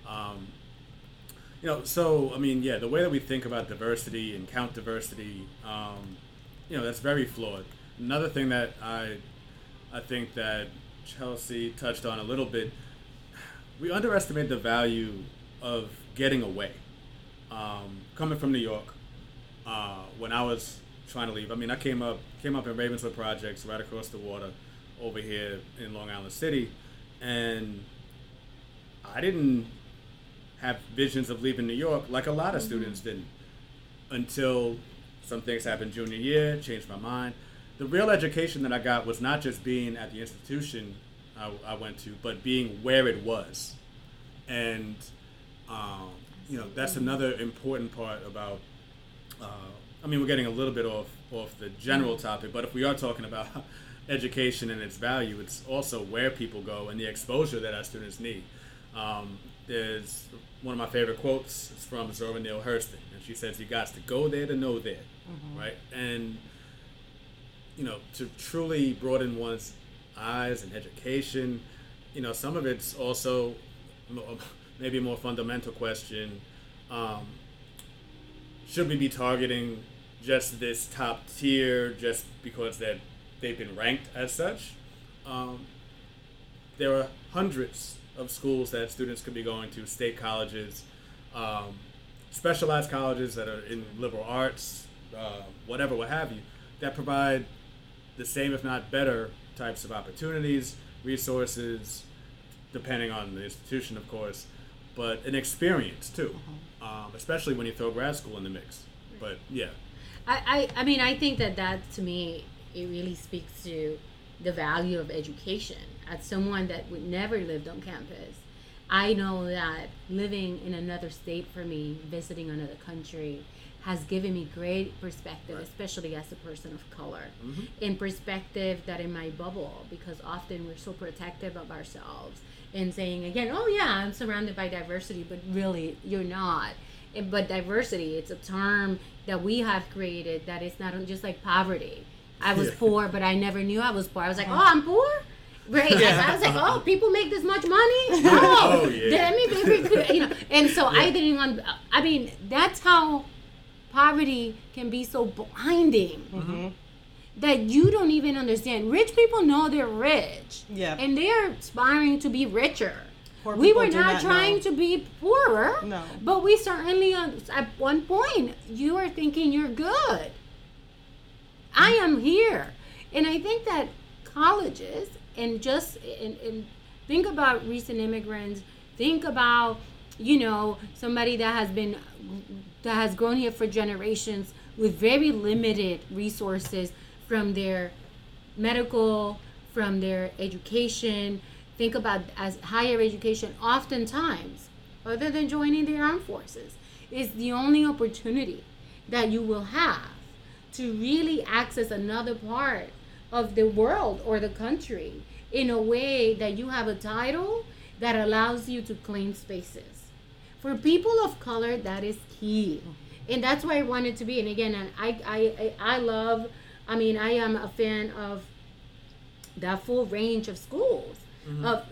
Um, you know, so I mean, yeah, the way that we think about diversity and count diversity, um, you know, that's very flawed. Another thing that I, I think that Chelsea touched on a little bit, we underestimate the value of getting away. Um, coming from New York, uh, when I was trying to leave, I mean, I came up came up in Ravenswood Projects, right across the water, over here in Long Island City, and I didn't have visions of leaving New York like a lot of mm-hmm. students didn't until some things happened junior year, changed my mind. The real education that I got was not just being at the institution I, I went to, but being where it was. And, um, you know, that's another important part about. Uh, I mean, we're getting a little bit off off the general topic, but if we are talking about education and its value, it's also where people go and the exposure that our students need. Um, there's one of my favorite quotes. It's from Zora Neale Hurston, and she says, "You got to go there to know there." mm-hmm. right? And you know, to truly broaden one's eyes and education, you know, some of it's also maybe a more fundamental question. Um, should we be targeting just this top tier just because that they've been ranked as such? Um, there are hundreds of schools that students could be going to, state colleges, um, specialized colleges that are in liberal arts, uh, whatever, what have you, that provide the same, if not better, types of opportunities, resources, depending on the institution, of course, but an experience too, uh-huh. Um, especially when you throw grad school in the mix. But yeah. I, I, I mean, I think that that to me, it really speaks to the value of education. As someone that would never lived on campus, I know that living in another state for me, visiting another country, has given me great perspective, right. especially as a person of color, mm-hmm. in perspective that in my bubble, because often we're so protective of ourselves and saying again, oh yeah, I'm surrounded by diversity, but really you're not. But diversity, it's a term that we have created that is not just like poverty. I was yeah. poor, but I never knew I was poor. I was like, oh, I'm poor. Right. Yeah. I was like, oh, people make this much money. Oh, oh yeah. Let me, you know. And so yeah. I didn't. Want. I mean, that's how poverty can be so blinding mm-hmm. that you don't even understand. Rich people know they're rich. Yeah. And they're aspiring to be richer. Poor we were not, not trying know. to be poorer. No. But we certainly, uh, at one point, you are thinking you're good. I am here. And I think that colleges and just and, and think about recent immigrants, think about, you know, somebody that has been that has grown here for generations with very limited resources from their medical, from their education. Think about as higher education, oftentimes, other than joining the armed forces, is the only opportunity that you will have to really access another part of the world or the country in a way that you have a title that allows you to claim spaces. For people of color that is key. And that's why i wanted to be. And again I, I i love i mean i am a fan of that full range of schools. Mm-hmm. of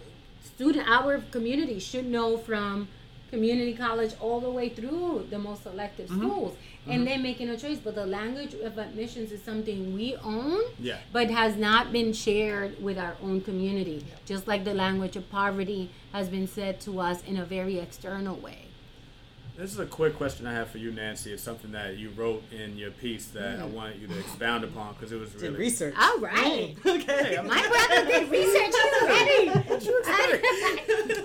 student our community should know from community college all the way through the most selective mm-hmm. schools and mm-hmm. then making a choice but the language of admissions is something we own yeah. but has not been shared with our own community yeah. just like the language of poverty has been said to us in a very external way this is a quick question I have for you, Nancy. It's something that you wrote in your piece that mm. I want you to expound upon because it was really did research. All right. Mm. Okay. Hey, my brother did research. He's ready. What you expect?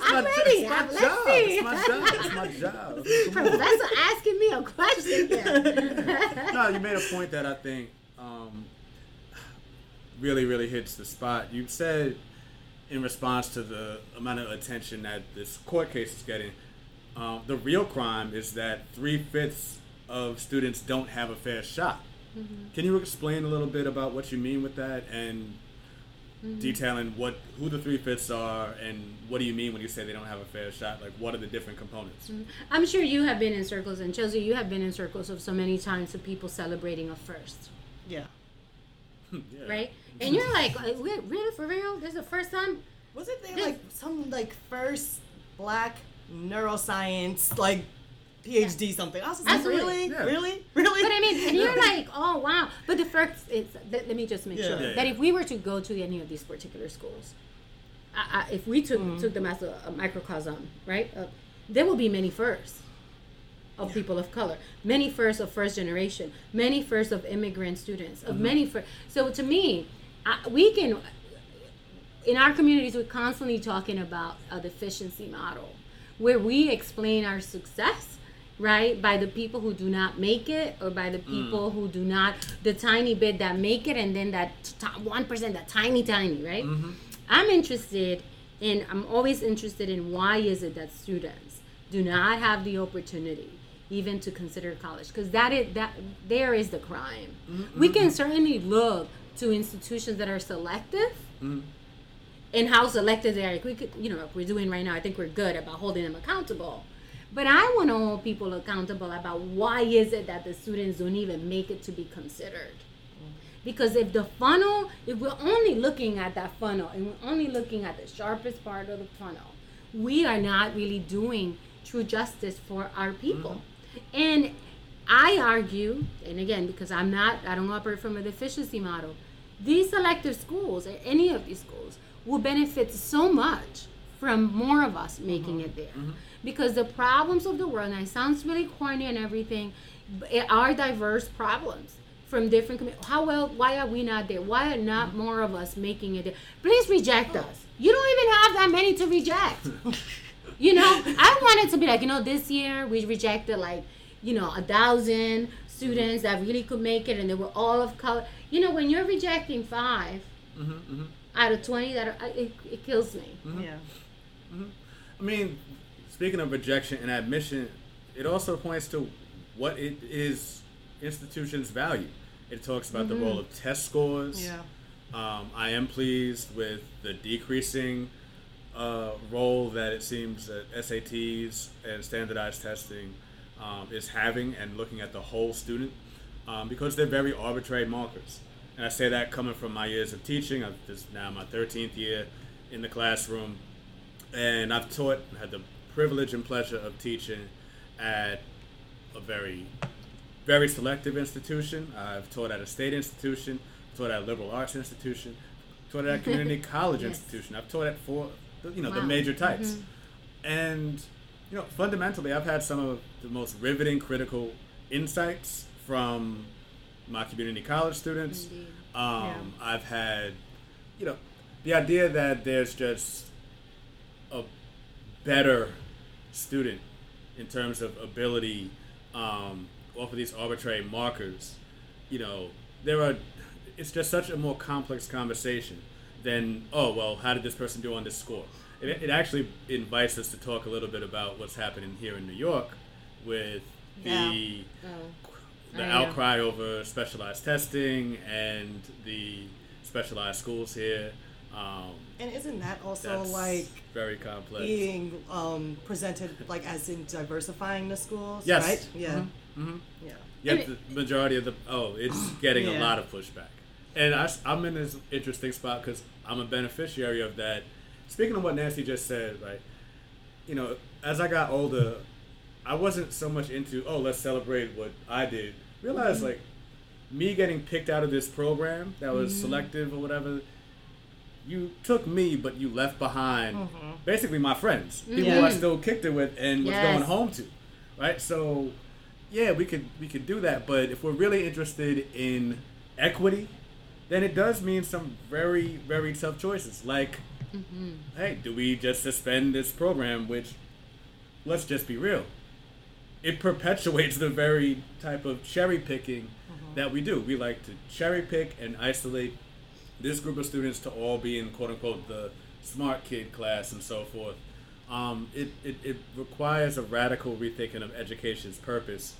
I'm ready. It's my Let's job. See. It's my job. It's my job. Professor asking me a question no, you made a point that I think um, really, really hits the spot. You said in response to the amount of attention that this court case is getting um, the real crime is that three fifths of students don't have a fair shot. Mm-hmm. Can you explain a little bit about what you mean with that and mm-hmm. detailing what who the three fifths are and what do you mean when you say they don't have a fair shot? Like what are the different components? Mm-hmm. I'm sure you have been in circles and Chelsea, you have been in circles of so many times of people celebrating a first. Yeah. yeah. Right? And you're like, really for real? This is the first time? Was it there like some like first black neuroscience, like PhD yeah. something. I was like, really, yeah. really, really. But I mean, and you're like, oh wow. But the first, is let, let me just make yeah. sure that if we were to go to any of these particular schools, I, I, if we took mm-hmm. took them as a, a microcosm, right, uh, there will be many firsts of yeah. people of color, many firsts of first generation, many firsts of immigrant students, of mm-hmm. many first. So to me, I, we can. In our communities, we're constantly talking about a deficiency model where we explain our success right by the people who do not make it or by the Mm. people who do not the tiny bit that make it and then that t- 1% that tiny tiny right Mm-hmm. i'm interested in i'm always interested in why is it that students do not have the opportunity even to consider college because that is that there is the crime Mm-hmm. we can certainly look to institutions that are selective Mm-hmm. and how selective they are. Like we could, you know, like we're doing right now. I think we're good about holding them accountable. But I want to hold people accountable about why is it that the students don't even make it to be considered. Because if the funnel, if we're only looking at that funnel and we're only looking at the sharpest part of the funnel, we are not really doing true justice for our people. Mm-hmm. And I argue, and again, because I'm not, I don't operate from a deficiency model, these selective schools, or any of these schools, will benefit so much from more of us making mm-hmm. it there. Mm-hmm. Because the problems of the world, and it sounds really corny and everything, it are diverse problems from different communities. How well, why are we not there? Why are not mm-hmm. more of us making it there? Please reject us. You don't even have that many to reject. You know, I wanted to be like, you know, this year we rejected like, you know, a thousand students that really could make it, and they were all of color. You know, when you're rejecting 5 out of twenty, that are, it, it kills me. Yeah. I mean, speaking of rejection and admission, it also points to what it is institutions value. It talks about the role of test scores. Yeah. Um, I am pleased with the decreasing uh, role that it seems that SATs and standardized testing um, is having and looking at the whole student um, because they're very arbitrary markers. And I say that coming from my years of teaching. I've this is now my 13th year in the classroom, and I've taught, had the privilege and pleasure of teaching at a very very selective institution. I've taught at a state institution, taught at a liberal arts institution, taught at a community college Yes. institution. I've taught at four, you know, the major types. And, you know, fundamentally, I've had some of the most riveting critical insights from my community college students. Um, I've had, you know, the idea that there's just better student in terms of ability um, off of these arbitrary markers. You know, there are. It's just such a more complex conversation than oh well, how did this person do on this score? It, it actually invites us to talk a little bit about what's happening here in New York with the Oh. the outcry over specialized testing and the specialized schools here. Um, And isn't that also that's like very complex. being um, presented like as in diversifying the schools? Yes. Right? Yeah. Mhm. Yeah. Yet the majority of the oh, it's getting a lot of pushback, and I, am in this interesting spot because I'm a beneficiary of that. Speaking of what Nancy just said, right? You know, as I got older, I wasn't so much into oh, let's celebrate what I did. Realized Mm-hmm. like me getting picked out of this program that was Mm-hmm. selective or whatever. You took me, but you left behind Mm-hmm. basically my friends, mm-hmm. people who I still kicked it with and was Yes. going home to, right? So, yeah, we could we could do that, but if we're really interested in equity, then it does mean some very very tough choices. Like, mm-hmm. hey, do we just suspend this program? Which, let's just be real, it perpetuates the very type of cherry picking mm-hmm. that we do. We like to cherry pick and isolate this group of students to all be in quote unquote the smart kid class and so forth. Um, it, it, it requires a radical rethinking of education's purpose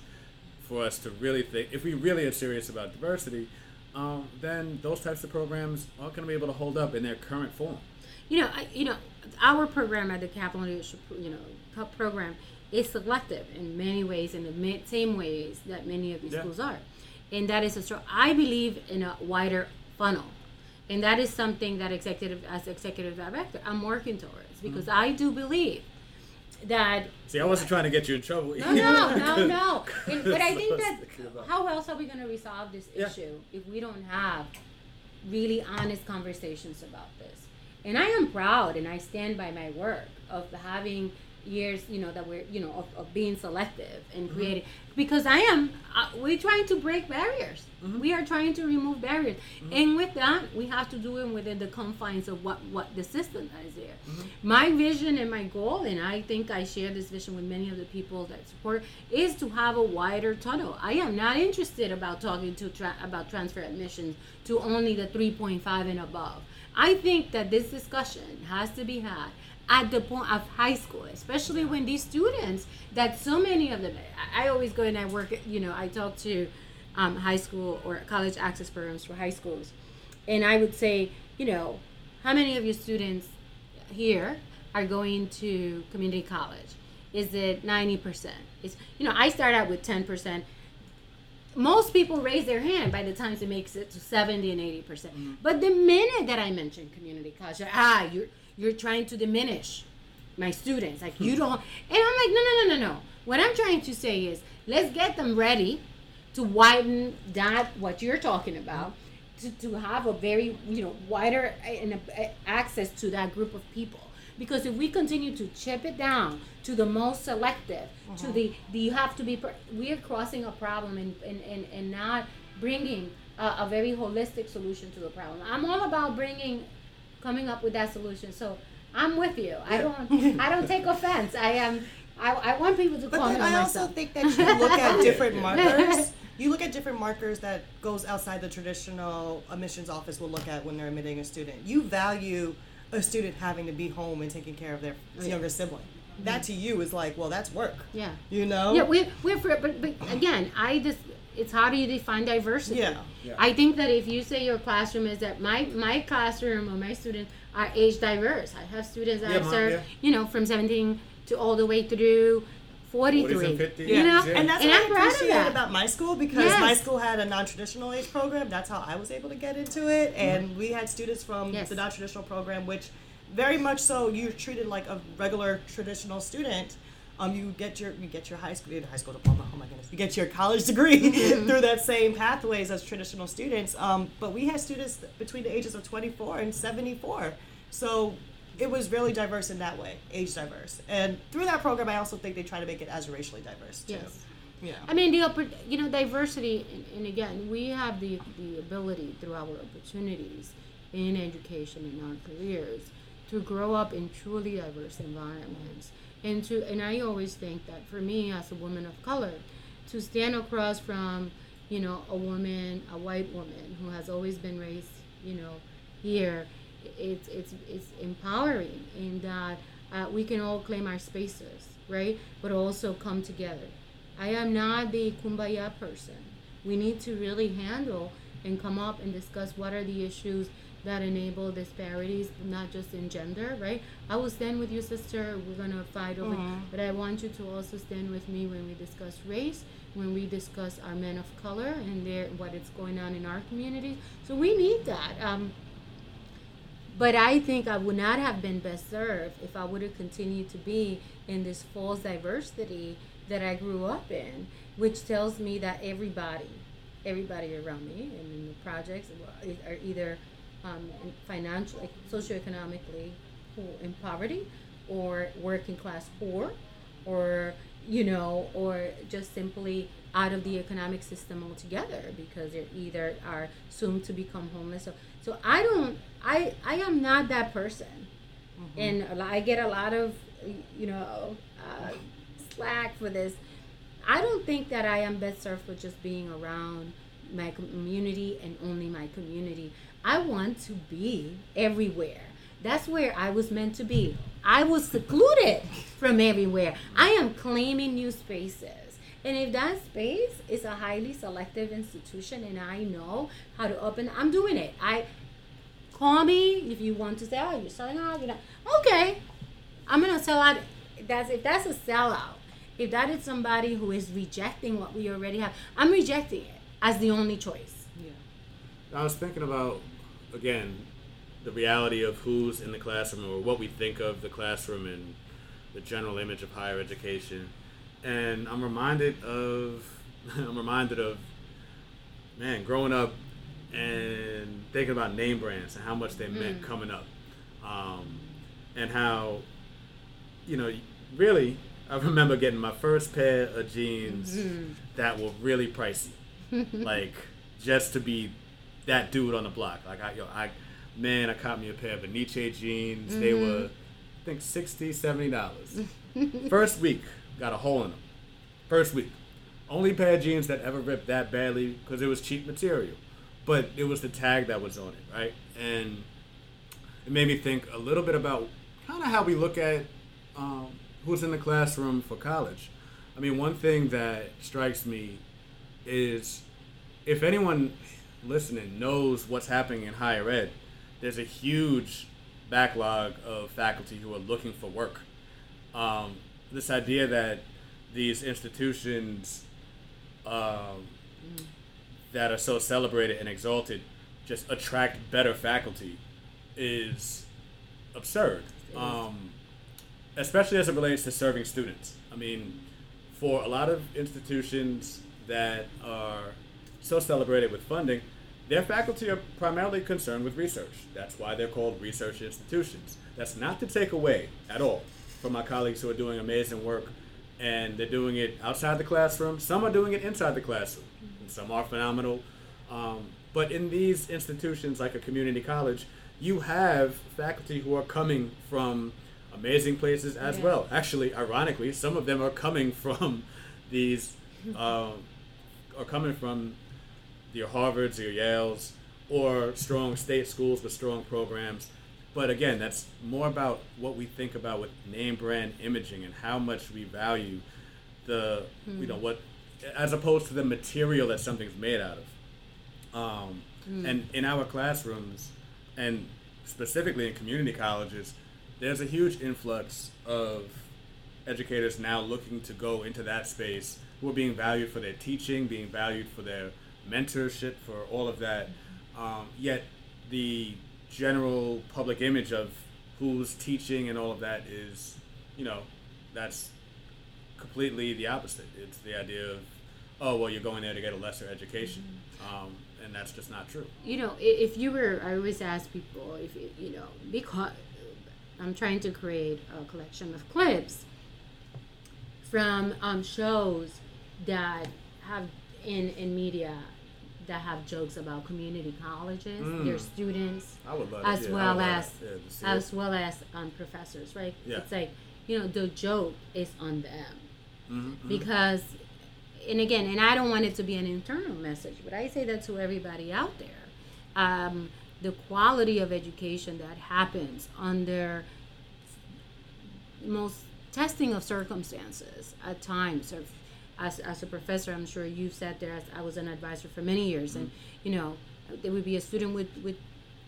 for us to really think if we really are serious about diversity, um, then those types of programs aren't going to be able to hold up in their current form. you know, I, you know, our program at the Kaplan Leadership, you know, program is selective in many ways, in the same ways that many of these Yeah. schools are, and that is a. I believe in a wider funnel, and that is something that executive, as executive director, I'm working towards because I do believe that See, I wasn't trying to get you in trouble. no, no, no, no. And, but I think that was thinking about. how else are we going to resolve this Yeah. issue if we don't have really honest conversations about this? And I am proud, and I stand by my work of having years you know that we're you know of, of being selective and mm-hmm. Because i am uh, we're trying to break barriers mm-hmm. we are trying to remove barriers mm-hmm. and with that we have to do it within the confines of what what the system is there mm-hmm. my vision and my goal and i think i share this vision with many of the people that support is to have a wider tunnel i am not interested about talking to tra- about transfer admissions to only the 3.5 and above i think that this discussion has to be had at the point of high school, especially when these students that so many of them, I, always go and I work, you know, I talk to um, high school or college access programs for high schools, and I would say, you know, how many of your students here are going to community college? Is it 90%? Is you know, I start out with 10%. Most people raise their hand by the time it makes it to 70 and 80%. percent mm hmm But the minute that I mention community college, ah, you're you're trying to diminish my students. Like you don't. And I'm like, no, no, no, no, no. What I'm trying to say is, let's get them ready to widen that what you're talking about. To, to have a very you know wider and access to that group of people because if we continue to chip it down to the most selective uh-huh. to the, the you have to be we are crossing a problem and and, and, and not bringing a, a very holistic solution to the problem i'm all about bringing coming up with that solution. So I'm with you. I don't I don't take offense. I am I, I want people to but call me I also think that you look at different markers. You look at different markers that goes outside the traditional admissions office will look at when they're admitting a student. You value a student having to be home and taking care of their oh, younger sibling. Mm-hmm. That to you is like, well, that's work. Yeah. You know. Yeah, we're, we're for, but but again, I just it's how do you define diversity? Yeah. yeah. I think that if you say your classroom is that my my classroom or my students are age diverse. I have students that yeah, serve, yeah. you know, from 17 to all the way through 43. You know, and that's and what I'm I appreciate about my school because yes. my school had a non-traditional age program. That's how I was able to get into it, mm-hmm. and mm-hmm. we had students from yes. the non-traditional program, which very much so you're treated like a regular traditional student um, you get your you get your high school high school diploma. Oh my goodness, you get your college degree mm-hmm. through that same pathways as traditional students. Um, but we had students between the ages of 24 and 74, so it was really diverse in that way, age diverse. And through that program, I also think they try to make it as racially diverse too. Yes. Yeah. I mean, the you know diversity, and, and again, we have the the ability through our opportunities in education and our careers to grow up in truly diverse environments and to and I always think that for me as a woman of color, to stand across from you know a woman, a white woman who has always been raised you know here, it's it's it's empowering in that uh, we can all claim our spaces, right? But also come together. I am not the kumbaya person. We need to really handle and come up and discuss what are the issues that enable disparities, not just in gender, right? I will stand with you, sister. We're gonna fight over, mm-hmm. but I want you to also stand with me when we discuss race, when we discuss our men of color and their what is going on in our communities. So we need that. Um, but I think I would not have been best served if I would have continued to be in this false diversity that I grew up in, which tells me that everybody, everybody around me and in the projects are either um, financially, socioeconomically in poverty, or working class poor, or you know, or just simply out of the economic system altogether because they either are soon to become homeless. So, so I don't, I, I am not that person, mm-hmm. and I get a lot of, you know, uh, slack for this. I don't think that I am best served with just being around my community and only my community. I want to be everywhere. That's where I was meant to be. I was secluded from everywhere. I am claiming new spaces. And if that space is a highly selective institution and I know how to open, I'm doing it. I call me if you want to say, oh, you're selling out. You know, okay, I'm gonna sell out. That's if that's a sellout. If that is somebody who is rejecting what we already have, I'm rejecting it as the only choice. Yeah. I was thinking about again, the reality of who's in the classroom or what we think of the classroom and the general image of higher education. And I'm reminded of, I'm reminded of, man, growing up and thinking about name brands and how much they meant mm. coming up. Um, and how, you know, really, I remember getting my first pair of jeans mm-hmm. that were really pricey, like just to be that dude on the block. Like I, yo, I, man, I caught me a pair of Nietzsche jeans. Mm-hmm. They were, I think, 60 70 dollars. first week, got a hole in them. First week, only pair of jeans that ever ripped that badly because it was cheap material, but it was the tag that was on it, right? And it made me think a little bit about kind of how we look at um, who's in the classroom for college. I mean, one thing that strikes me is if anyone listening knows what's happening in higher ed, there's a huge backlog of faculty who are looking for work. Um, this idea that these institutions um, that are so celebrated and exalted just attract better faculty is absurd. Um, especially as it relates to serving students. I mean, for a lot of institutions that are so celebrated with funding, their faculty are primarily concerned with research. That's why they're called research institutions. That's not to take away at all from my colleagues who are doing amazing work and they're doing it outside the classroom. Some are doing it inside the classroom, and some are phenomenal. Um, but in these institutions, like a community college, you have faculty who are coming from amazing places as yeah. well. Actually, ironically, some of them are coming from these, um, are coming from your Harvards, your Yales, or strong state schools with strong programs. But again, that's more about what we think about with name brand imaging and how much we value the, mm. you know, what, as opposed to the material that something's made out of. Um, mm. And in our classrooms, and specifically in community colleges, there's a huge influx of educators now looking to go into that space who are being valued for their teaching, being valued for their mentorship, for all of that. Um, yet the general public image of who's teaching and all of that is, you know, that's completely the opposite. It's the idea of, oh, well, you're going there to get a lesser education. Mm-hmm. Um, and that's just not true. You know, if you were, I always ask people if you know, because I'm trying to create a collection of clips from um, shows that have in in media that have jokes about community colleges, mm. their students, as, well as, yeah, as well as um, professors, right? Yeah. It's like you know the joke is on them mm-hmm, mm-hmm. because, and again, and I don't want it to be an internal message, but I say that to everybody out there. Um, the quality of education that happens under most testing of circumstances at times or as, as a professor i'm sure you've sat there as i was an advisor for many years mm-hmm. and you know there would be a student with with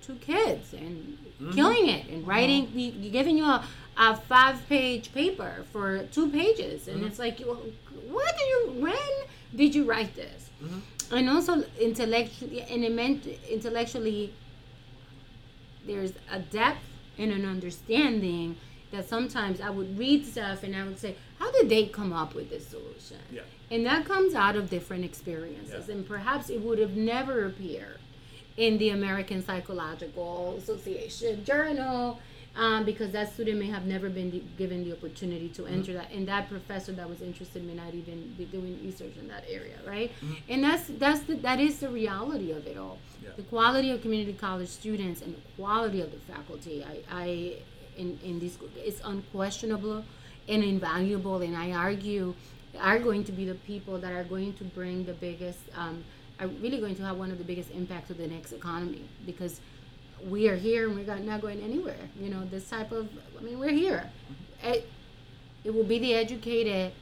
two kids and mm-hmm. killing it and writing mm-hmm. giving you a, a five page paper for two pages and mm-hmm. it's like what did you when did you write this mm-hmm. and also intellectually and it meant intellectually there's a depth and an understanding that sometimes I would read stuff and I would say, how did they come up with this solution? Yeah. And that comes out of different experiences. Yeah. And perhaps it would have never appeared in the American Psychological Association journal um, because that student may have never been given the opportunity to enter mm-hmm. that, and that professor that was interested may not even be doing research in that area, right? Mm-hmm. And that's that's the, that is the reality of it all. Yeah. The quality of community college students and the quality of the faculty. I, I in, in this is unquestionable and invaluable and i argue are going to be the people that are going to bring the biggest um, are really going to have one of the biggest impacts of the next economy because we are here and we're not going anywhere you know this type of i mean we're here it, it will be the educated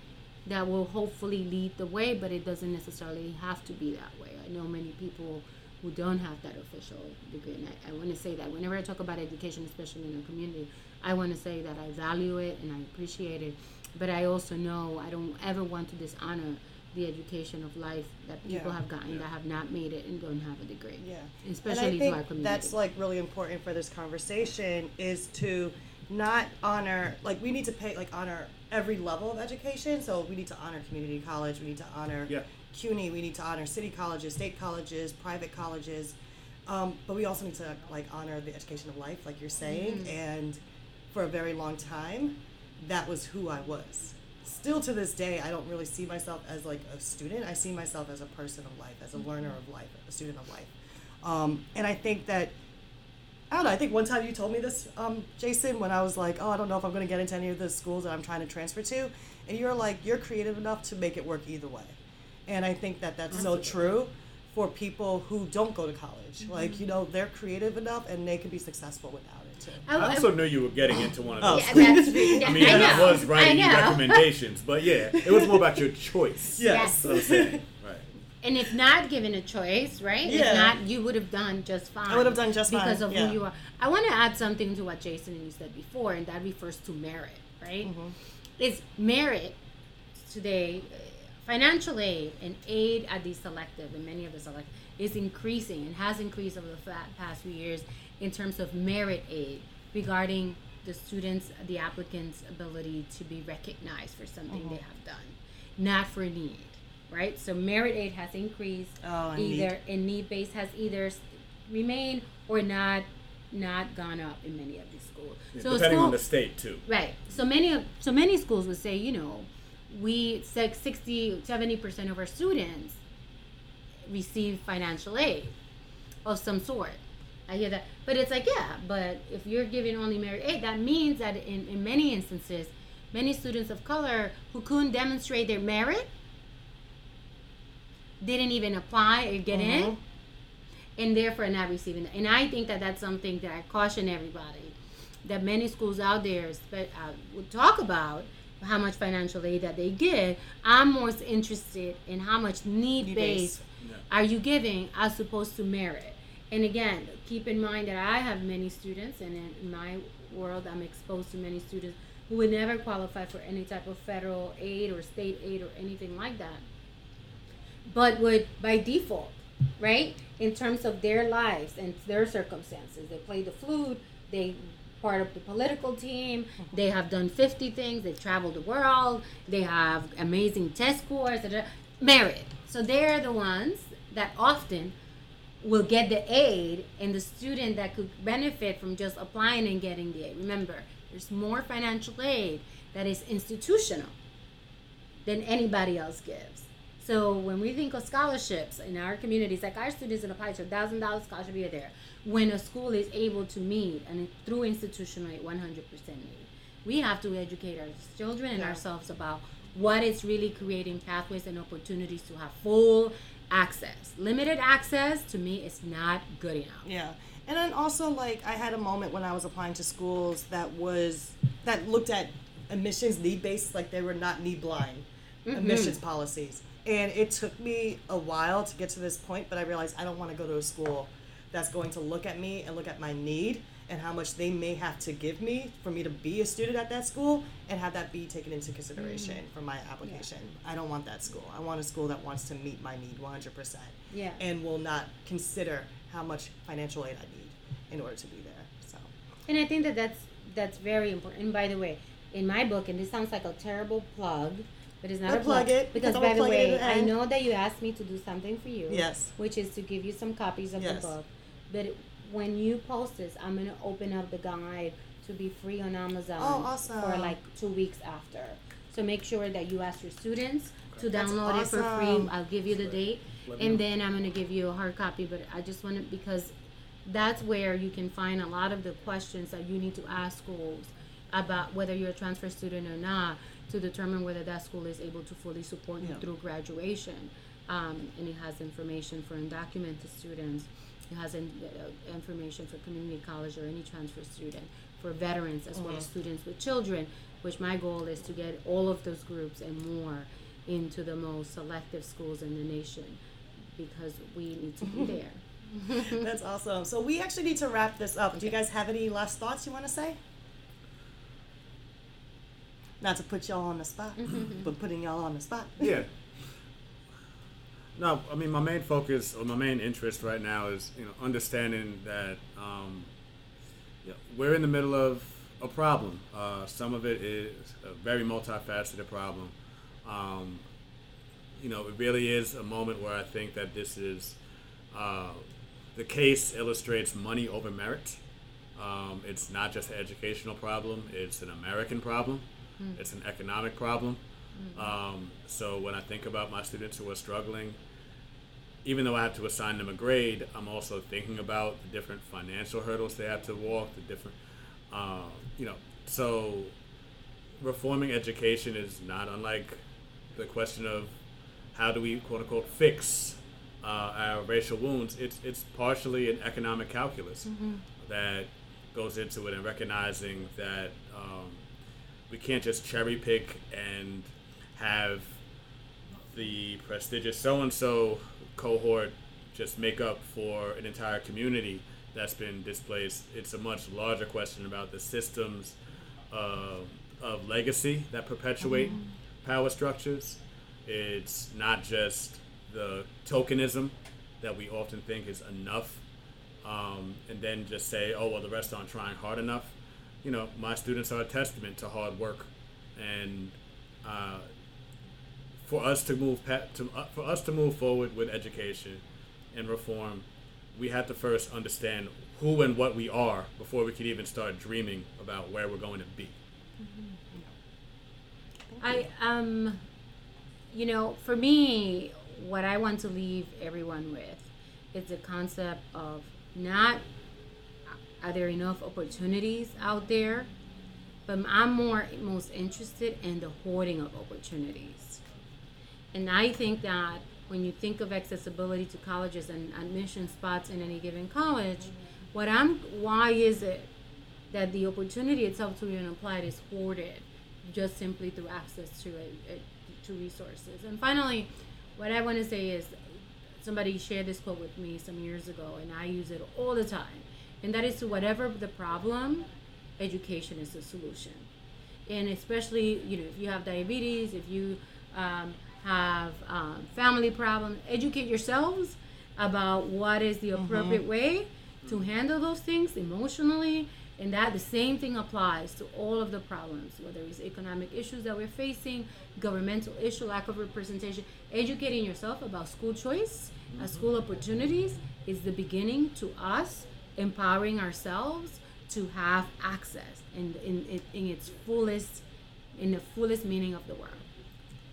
that will hopefully lead the way but it doesn't necessarily have to be that way i know many people who don't have that official degree. And I, I want to say that whenever I talk about education, especially in the community, I want to say that I value it and I appreciate it. But I also know I don't ever want to dishonor the education of life that people yeah. have gotten yeah. that have not made it and don't have a degree. Yeah, especially and I think to our community. That's like really important for this conversation is to not honor like we need to pay like honor every level of education. So we need to honor community college. We need to honor yeah. CUNY. We need to honor city colleges, state colleges, private colleges. Um, but we also need to like honor the education of life, like you're saying. Mm-hmm. And for a very long time, that was who I was. Still to this day, I don't really see myself as like a student. I see myself as a person of life, as a learner of life, a student of life. Um, and I think that I don't know. I think one time you told me this, um, Jason, when I was like, "Oh, I don't know if I'm going to get into any of the schools that I'm trying to transfer to," and you're like, "You're creative enough to make it work either way," and I think that that's so true for people who don't go to college. Like, you know, they're creative enough and they can be successful without it. I, I also knew you were getting into one of Oh. those. yeah, schools. that's really, I mean, I know. I was writing I recommendations, but yeah, it was more about your choice. Yes. That's what I'm. Right. And if not given a choice, right? Yeah. If not, you would have done just fine. I would have done just fine, because of yeah. who you are. I want to add something to what Jason and you said before, and that refers to merit, right? Mm-hmm. Is merit today uh, financial aid and aid at the selective and many of the select is increasing and has increased over the past few years in terms of merit aid regarding the students, the applicants' ability to be recognized for something Mm-hmm. they have done, not for need, right? So merit aid has increased Oh, and either and need base has either remained or not not gone up in many of these schools. so Depending school, on the state too. Right. So many of so many schools would say, you know, we like 60 70% of our students receive financial aid of some sort. I hear that. But it's like, yeah, but if you're giving only merit aid, that means that in, in many instances, many students of color who couldn't demonstrate their merit didn't even apply or get in Mhm. and therefore not receiving that. And I think that that's something that I caution everybody that many schools out there spe- uh, would talk about how much financial aid that they give. I'm more interested in how much need based are you giving as opposed to merit. And again, keep in mind that I have many students, and in my world, I'm exposed to many students who would never qualify for any type of federal aid or state aid or anything like that but would by default, right? In terms of their lives and their circumstances, they play the flute, they part of the political team, mm-hmm. they have done 50 things, they've traveled the world, they have amazing test scores, merit. So they're the ones that often will get the aid and the student that could benefit from just applying and getting the aid. Remember, there's more financial aid that is institutional than anybody else gives. So when we think of scholarships in our communities, like our students in apply to a thousand dollar scholarship year there, when a school is able to meet and through institutional aid, one hundred percent meet, we have to educate our children and Yeah. ourselves about what is really creating pathways and opportunities to have full access. Limited access to me is not good enough. Yeah. And then also like I had a moment when I was applying to schools that was that looked at admissions need based like they were not need blind admissions mm-hmm. policies. And it took me a while to get to this point, but I realized I don't want to go to a school that's going to look at me and look at my need and how much they may have to give me for me to be a student at that school and have that be taken into consideration mm. for my application. I don't want that school. I want a school that wants to meet my need 100% Yeah. and will not consider how much financial aid I need in order to be there. So, And I think that that's that's very important. And by the way, in my book, and this sounds like a terrible plug, but it's not I'll a plug. plug it, because because by the way, I know that you asked me to do something for you. Yes. Which is to give you some copies of Yes. the book. But when you post this, I'm gonna open up the guide to be free on Amazon Oh, awesome. for like two weeks after. So make sure that you ask your students to That's download it for free. I'll give you the date, Let and then I'm gonna give you a hard copy. But I just want to because that's where you can find a lot of the questions that you need to ask schools about whether you're a transfer student or not to determine whether that school is able to fully support you Yeah. through graduation. Um, and it has information for undocumented students. It has in, uh, information for community college or any transfer student, for veterans as well as students with children. Which my goal is to get all of those groups and more into the most selective schools in the nation, because we need to be there. that's awesome. So, we actually need to wrap this up. Do you guys have any last thoughts you want to say? Not to put y'all on the spot, but putting y'all on the spot. Yeah. No, I mean my main focus or my main interest right now is you know understanding that um, yeah, we're in the middle of a problem. Uh, some of it is a very multifaceted problem. Um, you know, it really is a moment where I think that this is uh, the case illustrates money over merit. Um, it's not just an educational problem; it's an American problem. Mm. It's an economic problem. Mm. Um, so when I think about my students who are struggling, even though I have to assign them a grade, I'm also thinking about the different financial hurdles they have to walk, the different, uh, you know, so reforming education is not unlike the question of how do we quote unquote fix uh, our racial wounds. It's it's partially an economic calculus mm-hmm. that goes into it, and recognizing that um, we can't just cherry pick and have the prestigious so and so cohort just make up for an entire community that's been displaced. It's a much larger question about the systems uh, of legacy that perpetuate mm-hmm. power structures. It's not just the tokenism that we often think is enough, um, and then just say, oh, well, the rest aren't trying hard enough. You know, my students are a testament to hard work, and uh, for us to move to, uh, for us to move forward with education and reform, we have to first understand who and what we are before we can even start dreaming about where we're going to be. Mm-hmm. I um, you know, for me, what I want to leave everyone with is the concept of not are there enough opportunities out there, but I'm more most interested in the hoarding of opportunities. And I think that when you think of accessibility to colleges and admission spots in any given college, what I'm why is it that the opportunity itself to be applied is hoarded just simply through access to it to resources. And finally, what I want to say is somebody shared this quote with me some years ago, and I use it all the time. And that is to whatever the problem, education is the solution. And especially, you know, if you have diabetes, if you um, have um, family problems, educate yourselves about what is the mm-hmm. appropriate mm-hmm. way to handle those things emotionally and that the same thing applies to all of the problems whether it's economic issues that we're facing governmental issue lack of representation educating yourself about school choice mm-hmm. and school opportunities is the beginning to us empowering ourselves to have access in, in, in, in its fullest in the fullest meaning of the word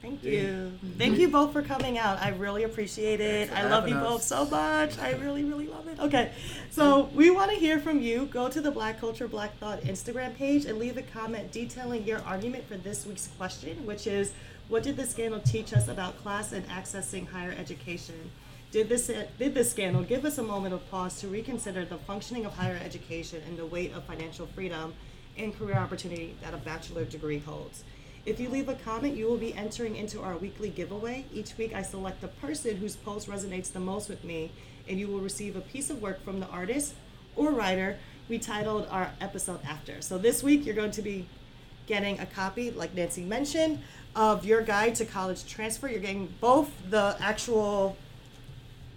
Thank you. Thank you both for coming out. I really appreciate it. I love you us. both so much. I really, really love it. Okay, so we want to hear from you. Go to the Black Culture Black Thought Instagram page and leave a comment detailing your argument for this week's question, which is what did the scandal teach us about class and accessing higher education? Did this, did this scandal give us a moment of pause to reconsider the functioning of higher education and the weight of financial freedom and career opportunity that a bachelor degree holds? If you leave a comment, you will be entering into our weekly giveaway. Each week, I select the person whose post resonates the most with me, and you will receive a piece of work from the artist or writer we titled our episode after. So this week, you're going to be getting a copy, like Nancy mentioned, of your guide to college transfer. You're getting both the actual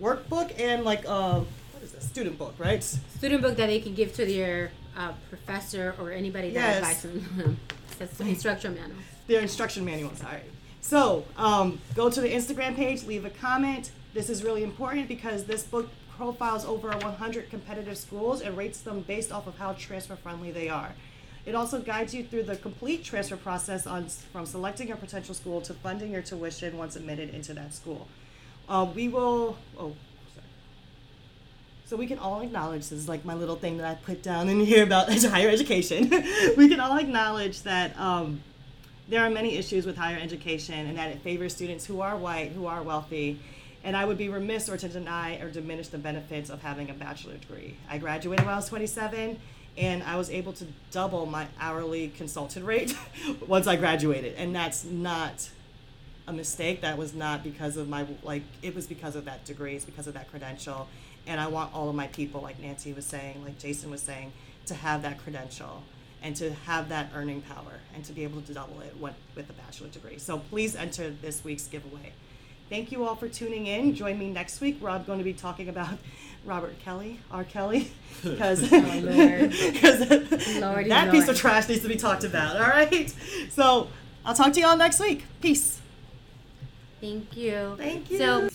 workbook and like a what is this student book, right? Student book that they can give to their uh, professor or anybody that yes. advises them. That's the instruction manual their instruction manuals. All right. So um, go to the Instagram page, leave a comment. This is really important because this book profiles over 100 competitive schools and rates them based off of how transfer friendly they are. It also guides you through the complete transfer process on from selecting your potential school to funding your tuition once admitted into that school. Uh, we will. Oh, sorry. So we can all acknowledge this is like my little thing that I put down in here about higher education. we can all acknowledge that. Um, there are many issues with higher education and that it favors students who are white, who are wealthy, and I would be remiss or to deny or diminish the benefits of having a bachelor degree. I graduated when I was 27 and I was able to double my hourly consultant rate once I graduated, and that's not a mistake. That was not because of my like it was because of that degree, it's because of that credential. And I want all of my people, like Nancy was saying, like Jason was saying, to have that credential and to have that earning power and to be able to double it with, with a bachelor degree. So please enter this week's giveaway. Thank you all for tuning in. Join me next week where I'm going to be talking about Robert Kelly, R. Kelly, because oh, that piece of trash needs to be talked about. All right. So I'll talk to you all next week. Peace. Thank you. Thank you. So